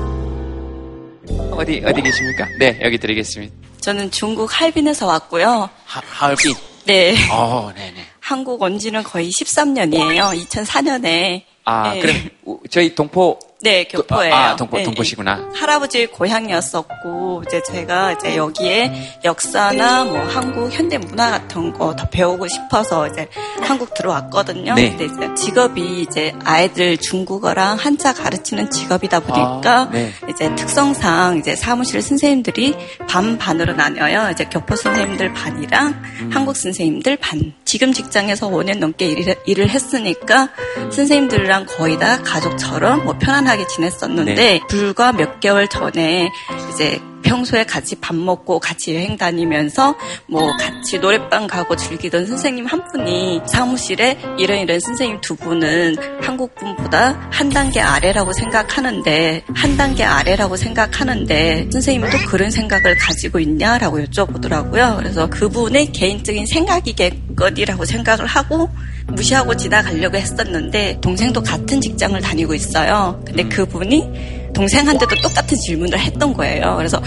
Speaker 1: 어디, 어디 계십니까? 네, 여기 드리겠습니다.
Speaker 23: 저는 중국 할빈에서 왔고요.
Speaker 1: 하, 하얼빈?
Speaker 23: 네.
Speaker 1: 어, 네 네.
Speaker 23: 한국 온 지는 거의 13년이에요. 2004년에.
Speaker 1: 아,
Speaker 23: 네.
Speaker 1: 그럼 저희 동포
Speaker 23: 네, 교포예요.
Speaker 1: 아, 동포,
Speaker 23: 네,
Speaker 1: 동포시구나.
Speaker 23: 할아버지 고향이었었고 이제 제가 이제 여기에 역사나 뭐 한국 현대 문화 같은 거 더 배우고 싶어서 이제 한국 들어왔거든요.
Speaker 1: 네.
Speaker 23: 근데 이제 직업이 이제 아이들 중국어랑 한자 가르치는 직업이다 보니까
Speaker 1: 아, 네.
Speaker 23: 이제 특성상 이제 사무실 선생님들이 반 반으로 나뉘어요. 이제 교포 선생님들 반이랑
Speaker 1: 음.
Speaker 23: 한국 선생님들 반. 지금 직장에서 5년 넘게 일을, 일을 했으니까 선생님들이랑 거의 다 가족처럼 뭐 편안 하게 지냈었는데
Speaker 1: 네.
Speaker 23: 불과 몇 개월 전에 이제 평소에 같이 밥 먹고 같이 여행 다니면서 뭐 같이 노래방 가고 즐기던 선생님 한 분이 사무실에 이런 이런 선생님 두 분은 한국 분보다 한 단계 아래라고 생각하는데 한 단계 아래라고 생각하는데 선생님도 그런 생각을 가지고 있냐라고 여쭤보더라고요. 그래서 그분의 개인적인 생각이겠거니라고 생각을 하고 무시하고 지나가려고 했었는데 동생도 같은 직장을 다니고 있어요. 근데 그분이 동생한테도 똑같은 질문을 했던 거예요. 그래서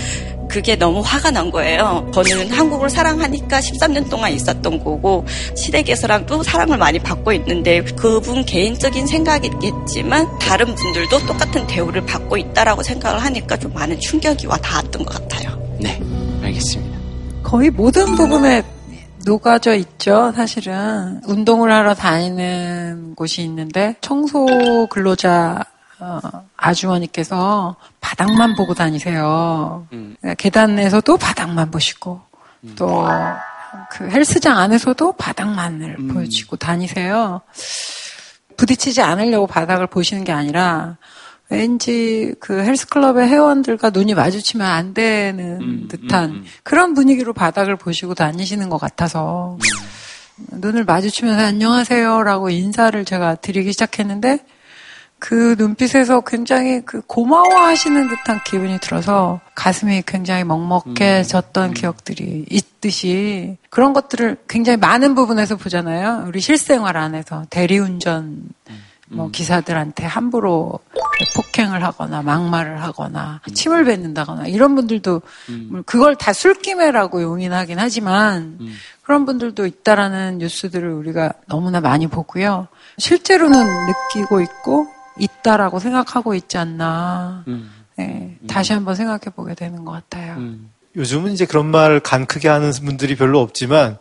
Speaker 23: 그게 너무 화가 난 거예요. 저는 한국을 사랑하니까 13년 동안 있었던 거고 시댁에서랑도 사랑을 많이 받고 있는데 그분 개인적인 생각이겠지만 다른 분들도 똑같은 대우를 받고 있다라고 생각을 하니까 좀 많은 충격이 와 닿았던 것 같아요.
Speaker 1: 네, 알겠습니다.
Speaker 14: 거의 모든 부분에 녹아져 있죠, 사실은. 운동을 하러 다니는 곳이 있는데, 청소 근로자, 어, 아주머니께서 바닥만 보고 다니세요. 그러니까 계단에서도 바닥만 보시고, 또, 그 헬스장 안에서도 바닥만을 보여주고 다니세요. 부딪히지 않으려고 바닥을 보시는 게 아니라, 왠지 그 헬스클럽의 회원들과 눈이 마주치면 안 되는 듯한 그런 분위기로 바닥을 보시고 다니시는 것 같아서 눈을 마주치면서 안녕하세요라고 인사를 제가 드리기 시작했는데 그 눈빛에서 굉장히 그 고마워하시는 듯한 기분이 들어서 가슴이 굉장히 먹먹해졌던 기억들이 있듯이 그런 것들을 굉장히 많은 부분에서 보잖아요. 우리 실생활 안에서 대리운전 뭐 기사들한테 함부로 폭행을 하거나 막말을 하거나 침을 뱉는다거나 이런 분들도 뭐 그걸 다 술김에라고 용인하긴 하지만 그런 분들도 있다라는 뉴스들을 우리가 너무나 많이 보고요. 실제로는 느끼고 있고 있다라고 생각하고 있지 않나. 네, 다시 한번 생각해 보게 되는 것 같아요.
Speaker 11: 요즘은 이제 그런 말 간 크게 하는 분들이 별로 없지만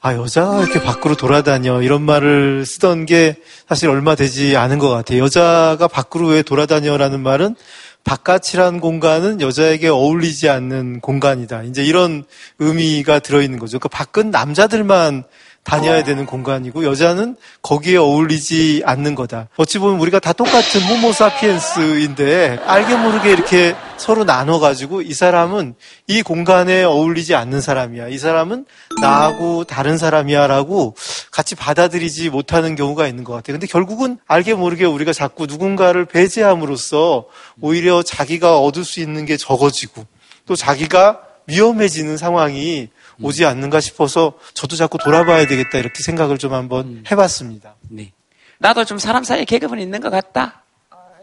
Speaker 11: 아, 여자가 이렇게 밖으로 돌아다녀. 이런 말을 쓰던 게 사실 얼마 되지 않은 것 같아요. 여자가 밖으로 왜 돌아다녀라는 말은 바깥이란 공간은 여자에게 어울리지 않는 공간이다. 이제 이런 의미가 들어있는 거죠. 그러니까 밖은 남자들만 다녀야 되는 공간이고 여자는 거기에 어울리지 않는 거다. 어찌 보면 우리가 다 똑같은 호모사피엔스인데 알게 모르게 이렇게 서로 나눠가지고 이 사람은 이 공간에 어울리지 않는 사람이야. 이 사람은 나하고 다른 사람이야라고 같이 받아들이지 못하는 경우가 있는 것 같아요. 근데 결국은 알게 모르게 우리가 자꾸 누군가를 배제함으로써 오히려 자기가 얻을 수 있는 게 적어지고 또 자기가 위험해지는 상황이 오지 않는가 싶어서 저도 자꾸 돌아봐야 되겠다 이렇게 생각을 좀 한번 해봤습니다.
Speaker 1: 네. 나도 좀 사람 사이에 계급은 있는 것 같다.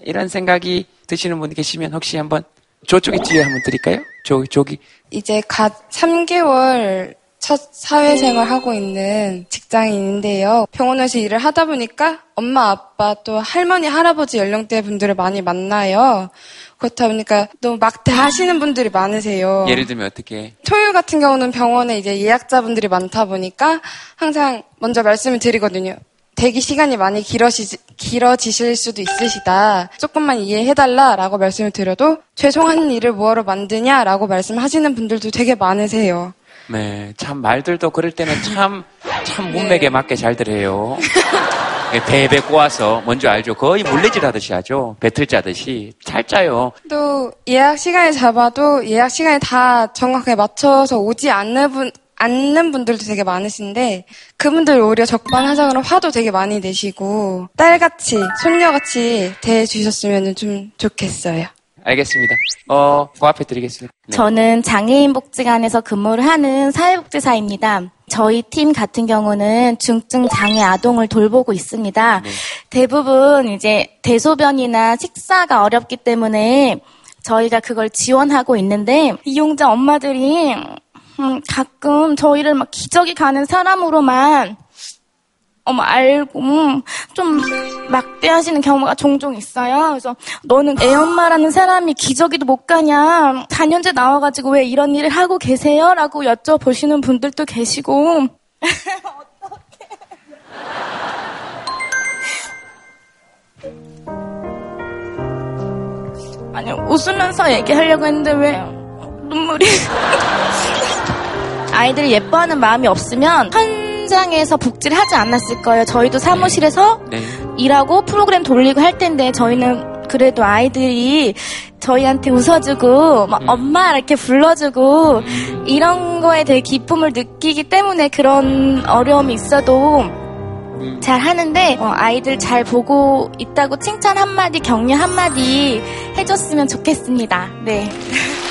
Speaker 1: 이런 생각이 드시는 분 계시면 혹시 한번 저쪽에 뒤에 한번 드릴까요? 저, 저기.
Speaker 24: 이제 갓 3개월 첫 사회생활 하고 있는 직장인인데요. 병원에서 일을 하다 보니까 엄마, 아빠 또 할머니, 할아버지 연령대 분들을 많이 만나요. 그렇다 보니까 너무 막대하시는 분들이 많으세요.
Speaker 1: 예를 들면 어떻게?
Speaker 24: 토요일 같은 경우는 병원에 이제 예약자분들이 많다 보니까 항상 먼저 말씀을 드리거든요. 대기 시간이 많이 길어지, 길어지실 수도 있으시다. 조금만 이해해달라라고 말씀을 드려도 죄송한 일을 뭐하러 만드냐라고 말씀하시는 분들도 되게 많으세요.
Speaker 1: 네, 참 말들도 그럴 때는 참, 참 문맥에 맞게 잘들 해요. 배배 꼬아서, 뭔지 알죠? 거의 물레질 하듯이 하죠. 배틀 짜듯이. 잘 짜요.
Speaker 24: 또 예약 시간을 잡아도 예약 시간에 다 정확하게 맞춰서 오지 않는 분, 않는 분들도 되게 많으신데 그분들 오히려 적반하장으로 화도 되게 많이 내시고 딸같이 손녀같이 대해주셨으면 좀 좋겠어요.
Speaker 1: 알겠습니다. 어, 그 앞에 드리겠습니다. 네.
Speaker 25: 저는 장애인 복지관에서 근무를 하는 사회복지사입니다. 저희 팀 같은 경우는 중증 장애 아동을 돌보고 있습니다. 대부분 이제 대소변이나 식사가 어렵기 때문에 저희가 그걸 지원하고 있는데 이용자 엄마들이 음, 가끔 저희를 막 기적이 가는 사람으로만 어머 알고 좀 막대하시는 경우가 종종 있어요. 그래서 너는 애 엄마라는 사람이 기저귀도 못 가냐? 4년째 나와가지고 왜 이런 일을 하고 계세요? 라고 여쭤보시는 분들도 계시고 <laughs> 아니 웃으면서 얘기하려고 했는데 왜 눈물이 <laughs> 아이들을 예뻐하는 마음이 없으면 현장에서 복지를 하지 않았을 거예요. 저희도 사무실에서
Speaker 1: 네.
Speaker 25: 일하고 프로그램 돌리고 할 텐데 저희는 그래도 아이들이 저희한테 웃어주고 막 엄마 이렇게 불러주고 이런 거에 되게 기쁨을 느끼기 때문에 그런 어려움이 있어도 잘 하는데 어, 아이들 잘 보고 있다고 칭찬 한마디 격려 한마디 해줬으면 좋겠습니다. 네. <laughs>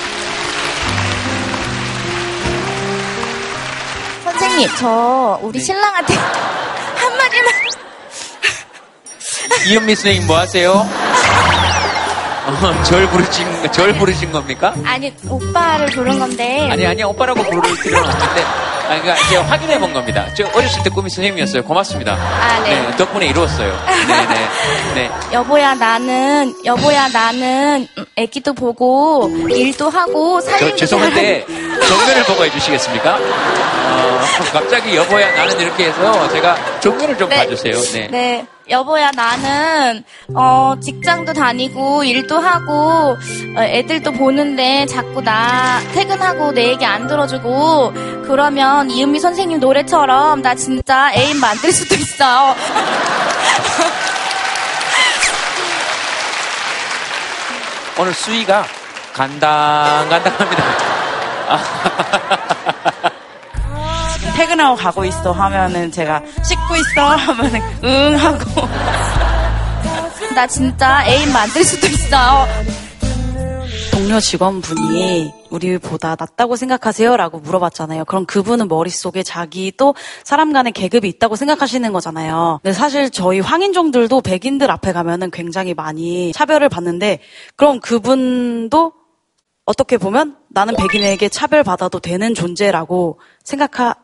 Speaker 25: 선생님 저 우리 신랑한테 <laughs> 한마디만.
Speaker 1: 이은미 선생님 뭐 하세요? <laughs> 어, 절 부르신, 절 부르신 겁니까?
Speaker 25: 아니 오빠를 부른 건데.
Speaker 1: 아니, 아니, 오빠라고 부를 필요는 없는데, 아니, 그러니까 제가 확인해 본 겁니다. 저 어렸을 때 꿈이 선생님이었어요. 고맙습니다.
Speaker 25: 아, 네.
Speaker 1: 덕분에 이루었어요. 네, 네. 네.
Speaker 25: 여보야 나는 여보야 나는 애기도 보고 일도 하고
Speaker 1: 저,
Speaker 25: 살림도
Speaker 1: 죄송한데, 정면을 보고 해주시겠습니까? 어, 갑자기 여보야 나는 이렇게 해서 제가 정면을 좀
Speaker 25: 네.
Speaker 1: 봐주세요. 네.
Speaker 25: 네. 여보야, 나는, 어, 직장도 다니고, 일도 하고, 어, 애들도 보는데, 자꾸 나 퇴근하고 내 얘기 안 들어주고, 그러면 이은미 선생님 노래처럼 나 진짜 애인 만들 수도 있어.
Speaker 1: 오늘 수위가 간당간당합니다. <laughs>
Speaker 15: 퇴근하고 가고 있어 하면은 제가 씻고 있어 <laughs> 하면은 응 하고
Speaker 25: 나 진짜 애인 만들 수도 있어.
Speaker 15: 동료 직원분이 우리보다 낫다고 생각하세요? 라고 물어봤잖아요. 그럼 그분은 머릿속에 자기도 사람 간의 계급이 있다고 생각하시는 거잖아요. 근데 사실 저희 황인종들도 백인들 앞에 가면은 굉장히 많이 차별을 받는데 그럼 그분도 어떻게 보면 나는 백인에게 차별받아도 되는 존재라고 생각하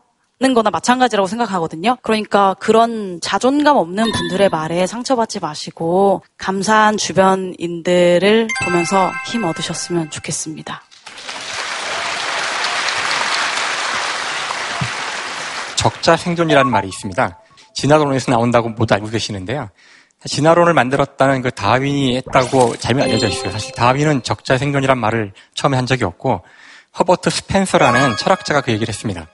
Speaker 15: 는 거나 마찬가지라고 생각하거든요. 그러니까 그런 자존감 없는 분들의 말에 상처받지 마시고 감사한 주변인들을 보면서 힘 얻으셨으면 좋겠습니다.
Speaker 10: 적자 생존이라는 말이 있습니다. 진화론에서 나온다고 모두 알고 계시는데요. 진화론을 만들었다는 그 다윈이 했다고 잘못 알려져 있어요. 사실 다윈은 적자 생존이란 말을 처음에 한 적이 없고 허버트 스펜서라는 철학자가 그 얘기를 했습니다.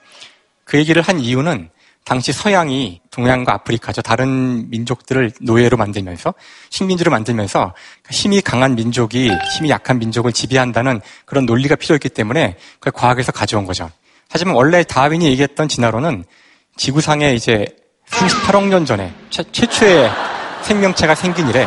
Speaker 10: 그 얘기를 한 이유는 당시 서양이 동양과 아프리카죠. 다른 민족들을 노예로 만들면서 식민지로 만들면서 힘이 강한 민족이 힘이 약한 민족을 지배한다는 그런 논리가 필요했기 때문에 그걸 과학에서 가져온 거죠. 하지만 원래 다윈이 얘기했던 진화론은 지구상에 이제 38억 년 전에 최, 최초의 생명체가 생긴 이래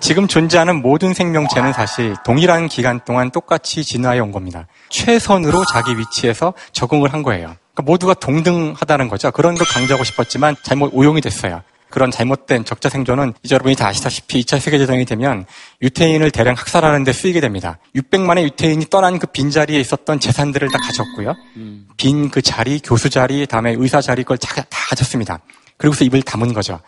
Speaker 10: 지금 존재하는 모든 생명체는 사실 동일한 기간 동안 똑같이 진화해 온 겁니다. 최선으로 자기 위치에서 적응을 한 거예요. 그러니까 모두가 동등하다는 거죠. 그런 걸 강조하고 싶었지만 잘못 오용이 됐어요. 그런 잘못된 적자 생존은 이제 여러분이 다 아시다시피 2차 세계대전이 되면 유태인을 대량 학살하는 데 쓰이게 됩니다. 600만의 유태인이 떠난 그 빈자리에 있었던 재산들을 다 가졌고요. 빈 그 자리, 교수 자리, 다음에 의사 자리 걸 다, 다 가졌습니다. 그리고서 입을 담은 거죠.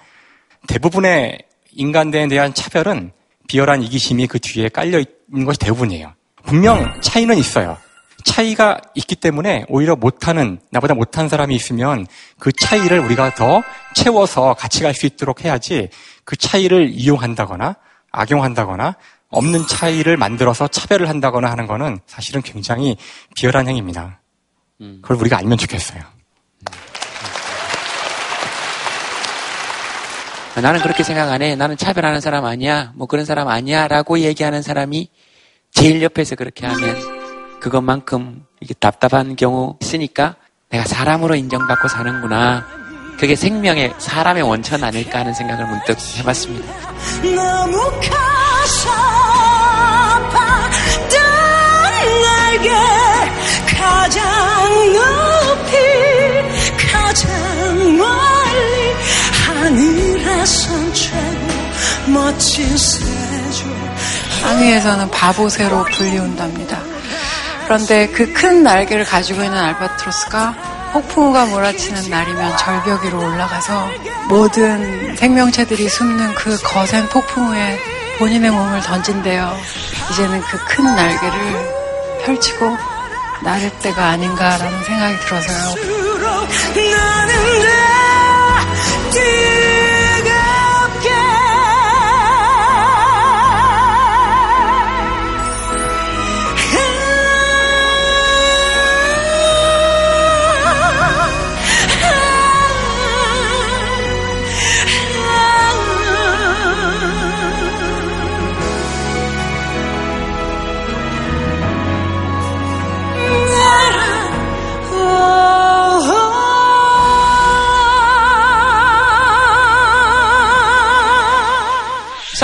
Speaker 10: 대부분의 인간대에 대한 차별은 비열한 이기심이 그 뒤에 깔려 있는 것이 대부분이에요. 분명 차이는 있어요. 차이가 있기 때문에 오히려 못하는, 나보다 못한 사람이 있으면 그 차이를 우리가 더 채워서 같이 갈 수 있도록 해야지 그 차이를 이용한다거나 악용한다거나 없는 차이를 만들어서 차별을 한다거나 하는 거는 사실은 굉장히 비열한 행위입니다. 그걸 우리가 알면 좋겠어요.
Speaker 1: 나는 그렇게 생각 안 해. 나는 차별하는 사람 아니야. 뭐 그런 사람 아니야. 라고 얘기하는 사람이 제일 옆에서 그렇게 하면 그것만큼 이게 답답한 경우 있으니까 내가 사람으로 인정받고 사는구나. 그게 생명의, 사람의 원천 아닐까 하는 생각을 문득 해봤습니다.
Speaker 13: 가장
Speaker 14: 항해에서는 바보새로 불리운답니다. 그런데 그 큰 날개를 가지고 있는 알바트로스가 폭풍우가 몰아치는 날이면 절벽 위로 올라가서 모든 생명체들이 숨는 그 거센 폭풍우에 본인의 몸을 던진대요. 이제는 그 큰 날개를 펼치고 나를 때가 아닌가라는 생각이 들어서요.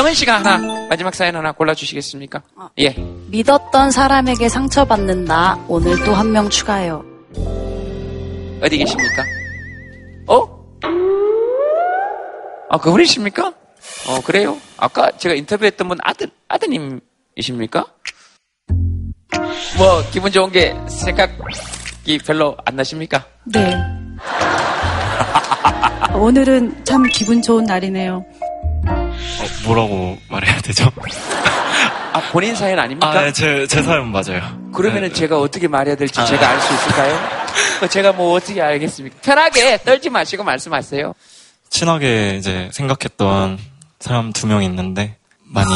Speaker 1: 성은 씨가 하나 마지막 사연 하나 골라주시겠습니까? 예.
Speaker 26: 믿었던 사람에게 상처받는 나 오늘 또 한 명 추가해요.
Speaker 1: 어디 계십니까? 어? 아, 그분이십니까? 어, 그래요? 아까 제가 인터뷰했던 분 아들, 아드님이십니까? 뭐, 기분 좋은 게 생각이 별로 안 나십니까?
Speaker 27: 네. <laughs> 오늘은 참 기분 좋은 날이네요.
Speaker 28: 어, 뭐라고 말해야 되죠?
Speaker 1: 아, 본인 사연 아닙니까?
Speaker 28: 아, 네, 제, 제 사연 맞아요.
Speaker 1: 그러면은
Speaker 28: 네,
Speaker 1: 제가 어떻게 말해야 될지
Speaker 28: 아.
Speaker 1: 제가 알 수 있을까요? 어, 제가 뭐 어떻게 알겠습니까? 편하게 떨지 마시고 말씀하세요.
Speaker 28: 친하게 이제 생각했던 사람 두 명 있는데 많이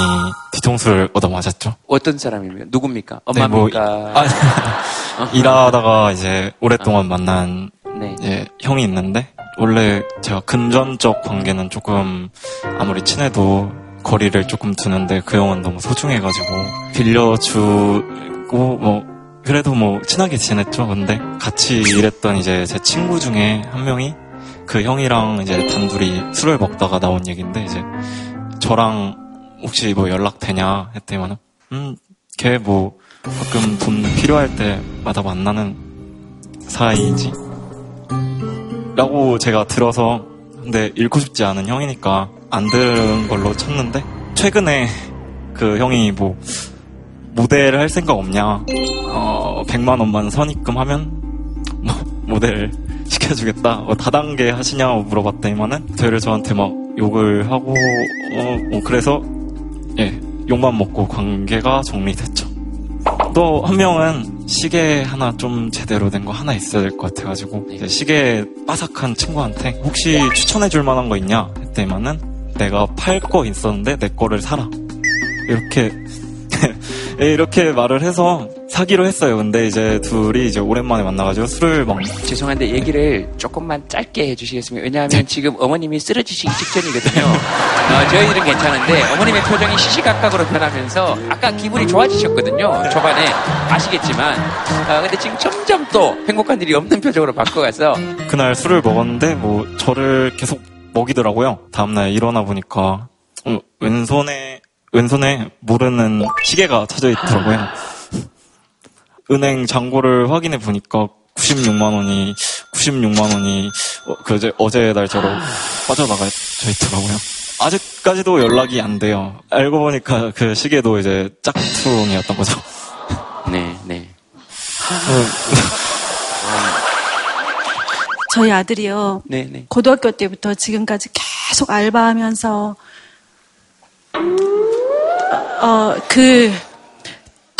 Speaker 28: 뒤통수를 얻어맞았죠.
Speaker 1: 어떤 사람입니까? 누굽니까?
Speaker 28: 네, 뭐,
Speaker 1: 엄마입니까?
Speaker 28: 아, <laughs> 일하다가 이제 오랫동안 만난
Speaker 1: 네.
Speaker 28: 이제 형이 있는데 원래 제가 금전적 관계는 조금 아무리 친해도 거리를 조금 두는데 그 형은 너무 소중해가지고 빌려주고 뭐 그래도 뭐 친하게 지냈죠. 근데 같이 일했던 이제 제 친구 중에 한 명이 그 형이랑 이제 단둘이 술을 먹다가 나온 얘기인데 이제 저랑 혹시 뭐 연락 되냐 했더니만은 음걔 뭐 가끔 돈 필요할 때마다 만나는 사이지 라고 제가 들어서 근데 잃고 싶지 않은 형이니까 안 들은 걸로 쳤는데 최근에 그 형이 뭐 모델을 할 생각 없냐? 어 100만 원만 선입금 하면 뭐 모델 시켜주겠다. 뭐 다단계 하시냐고 물어봤더니만은 저희를 저한테 막 욕을 하고 어, 뭐 그래서 예 욕만 먹고 관계가 정리됐죠 또 한 명은 시계 하나 좀 제대로 된 거 하나 있어야 될 것 같아가지고 이제 시계 빠삭한 친구한테 혹시 추천해줄 만한 거 있냐? 했더니만은 내가 팔 거 있었는데 내 거를 사라. 이렇게 예, <laughs> 이렇게 말을 해서 사기로 했어요. 근데 이제 둘이 이제 오랜만에 만나가지고 술을 먹.
Speaker 1: 죄송한데 얘기를 조금만 짧게 해주시겠습니까? 왜냐하면 지금 어머님이 쓰러지시기 직전이거든요. 어, 저희들은 괜찮은데 어머님의 표정이 시시각각으로 변하면서 아까 기분이 좋아지셨거든요. 초반에 아시겠지만, 어, 근데 지금 점점 또 행복한 일이 없는 표정으로 바꿔가서
Speaker 28: 그날 술을 먹었는데 뭐 저를 계속 먹이더라고요. 다음날 일어나 보니까 어, 왼손에 왼손에 모르는 시계가 쳐져 있더라고요. 은행 잔고를 확인해 보니까 96만 원이 96만 원이 어, 그 어제 어제 날짜로 빠져나가 있더라고요. 아직까지도 연락이 안 돼요. 알고 보니까 그 시계도 이제 짝퉁이었던 거죠.
Speaker 1: 네, 네. <laughs>
Speaker 27: 저희 아들이요.
Speaker 1: 네, 네.
Speaker 27: 고등학교 때부터 지금까지 계속 알바하면서 어, 그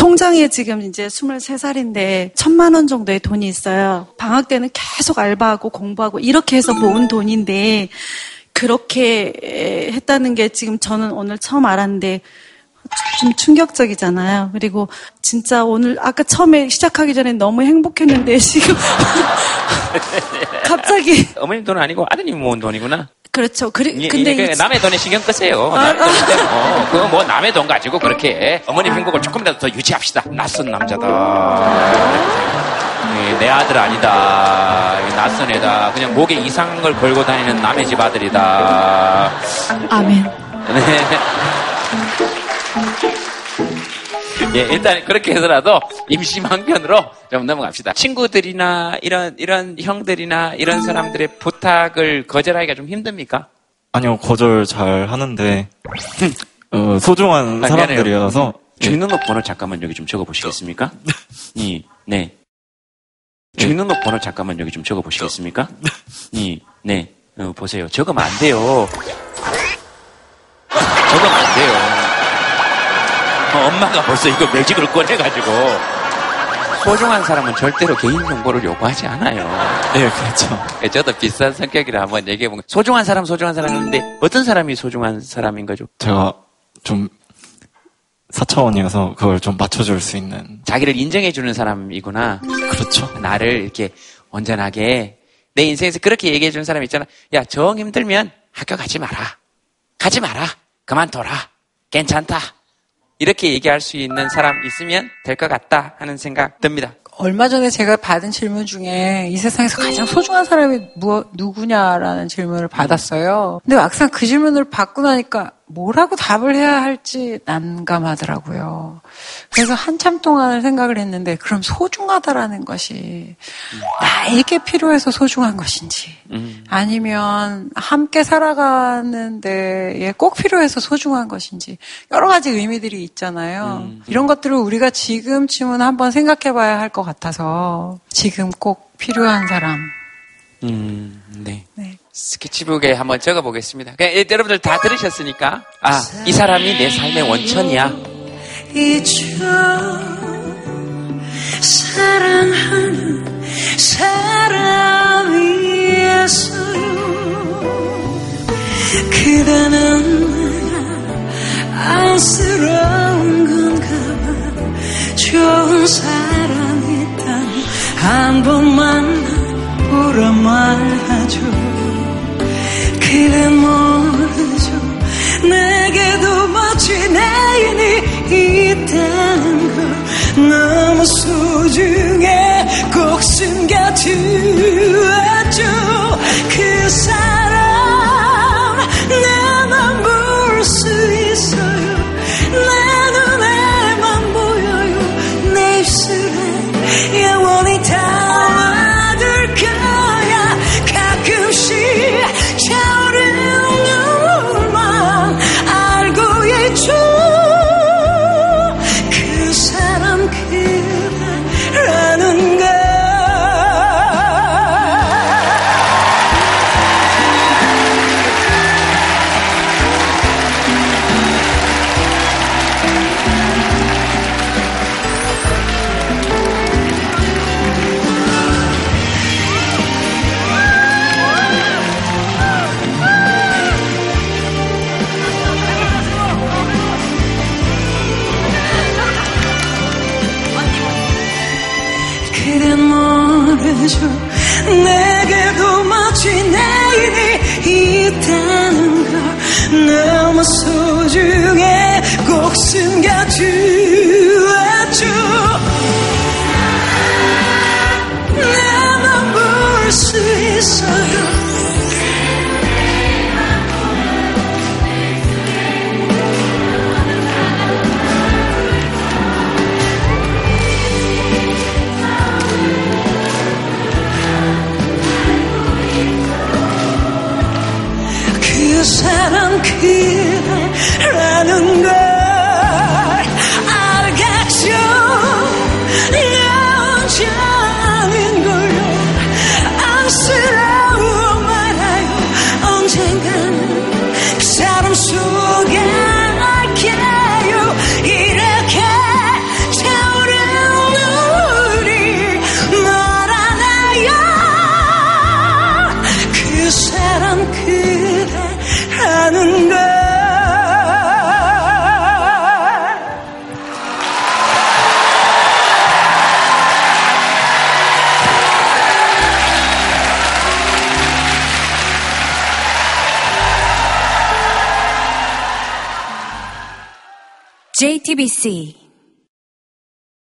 Speaker 27: 통장에 지금 이제 23살인데 천만 원 정도의 돈이 있어요. 방학 때는 계속 알바하고 공부하고 이렇게 해서 모은 돈인데 그렇게 했다는 게 지금 저는 오늘 처음 알았는데 좀 충격적이잖아요. 그리고 진짜 오늘 아까 처음에 시작하기 전에 너무 행복했는데 지금 <laughs> 갑자기 <laughs>
Speaker 1: 어머님 돈 아니고 아드님 모은 돈이구나.
Speaker 27: 그렇죠. 그리,
Speaker 1: 예,
Speaker 27: 근데
Speaker 1: 예, 그
Speaker 27: 이-
Speaker 1: 남의 돈에 신경 끄세요.
Speaker 27: 아,
Speaker 1: 남의 돈인데 뭐, 그거 뭐 남의 돈 가지고 그렇게 어머님 행복을 조금이라도 더 유지합시다. 낯선 남자다. 예, 내 아들 아니다. 예, 낯선 애다. 그냥 목에 이상한 걸 걸고 다니는 남의 집 아들이다.
Speaker 27: 아멘.
Speaker 1: 네. <laughs> <laughs> 예, 일단 그렇게 해서라도 임시망편으로 좀 넘어갑시다. 친구들이나 이런 이런 형들이나 이런 사람들의 부탁을 거절하기가 좀 힘듭니까?
Speaker 28: 아니요 거절 잘 하는데 <laughs> 어, 소중한
Speaker 1: 아,
Speaker 28: 사람들이어서
Speaker 1: 주민등록 번호 잠깐만 여기 좀 적어 보시겠습니까? <laughs> 이, 네. 주민등록 번호 잠깐만 여기 좀 적어 보시겠습니까? 이, 네. 어, 보세요. 적으면 안 돼요. 적으면 안 돼요. 어, <laughs> 엄마가 벌써 이거 매직을 꺼내가지고 소중한 사람은 절대로 개인정보를 요구하지 않아요.
Speaker 28: 네, 그렇죠.
Speaker 1: 예, 저도 비슷한 성격이라 한번 얘기해보면 소중한 사람, 소중한 사람인데 어떤 사람이 소중한 사람인 거죠?
Speaker 28: 제가 좀 사차원이어서 그걸 좀 맞춰줄 수 있는.
Speaker 1: 자기를 인정해주는 사람이구나.
Speaker 28: 그렇죠.
Speaker 1: 나를 이렇게 온전하게 내 인생에서 그렇게 얘기해주는 사람 있잖아. 야, 정 힘들면 학교 가지 마라. 가지 마라. 그만둬라. 괜찮다. 이렇게 얘기할 수 있는 사람 있으면 될 것 같다 하는 생각 듭니다.
Speaker 14: 얼마 전에 제가 받은 질문 중에 이 세상에서 가장 소중한 사람이 무 누구냐라는 질문을 받았어요. 근데 막상 그 질문을 받고 나니까 뭐라고 답을 해야 할지 난감하더라고요. 그래서 한참 동안을 생각을 했는데 그럼 소중하다라는 것이 나에게 필요해서 소중한 것인지
Speaker 1: 음.
Speaker 14: 아니면 함께 살아가는 데에 꼭 필요해서 소중한 것인지 여러 가지 의미들이 있잖아요.
Speaker 1: 음.
Speaker 14: 이런 것들을 우리가 지금쯤은 한번 생각해 봐야 할 것 같아서 지금 꼭 필요한 사람.
Speaker 1: 음, 네. 스케치북에 한번 적어 보겠습니다. 그냥 여러분들 다 들으셨으니까 아, 이 사람이 내 삶의 원천이야.
Speaker 13: 잊혀 사랑하는 사람이었어요 그대는 안쓰러운 건가 봐 좋은 사람 있다면 한 번만 보라 말하죠 그댄 모르죠 내게도 멋진 애인이 있다는 걸 너무 소중해 꼭 숨겨두었죠. 그 사람 나만 볼 수 있어요. 내 눈에만 보여요. 내 입술에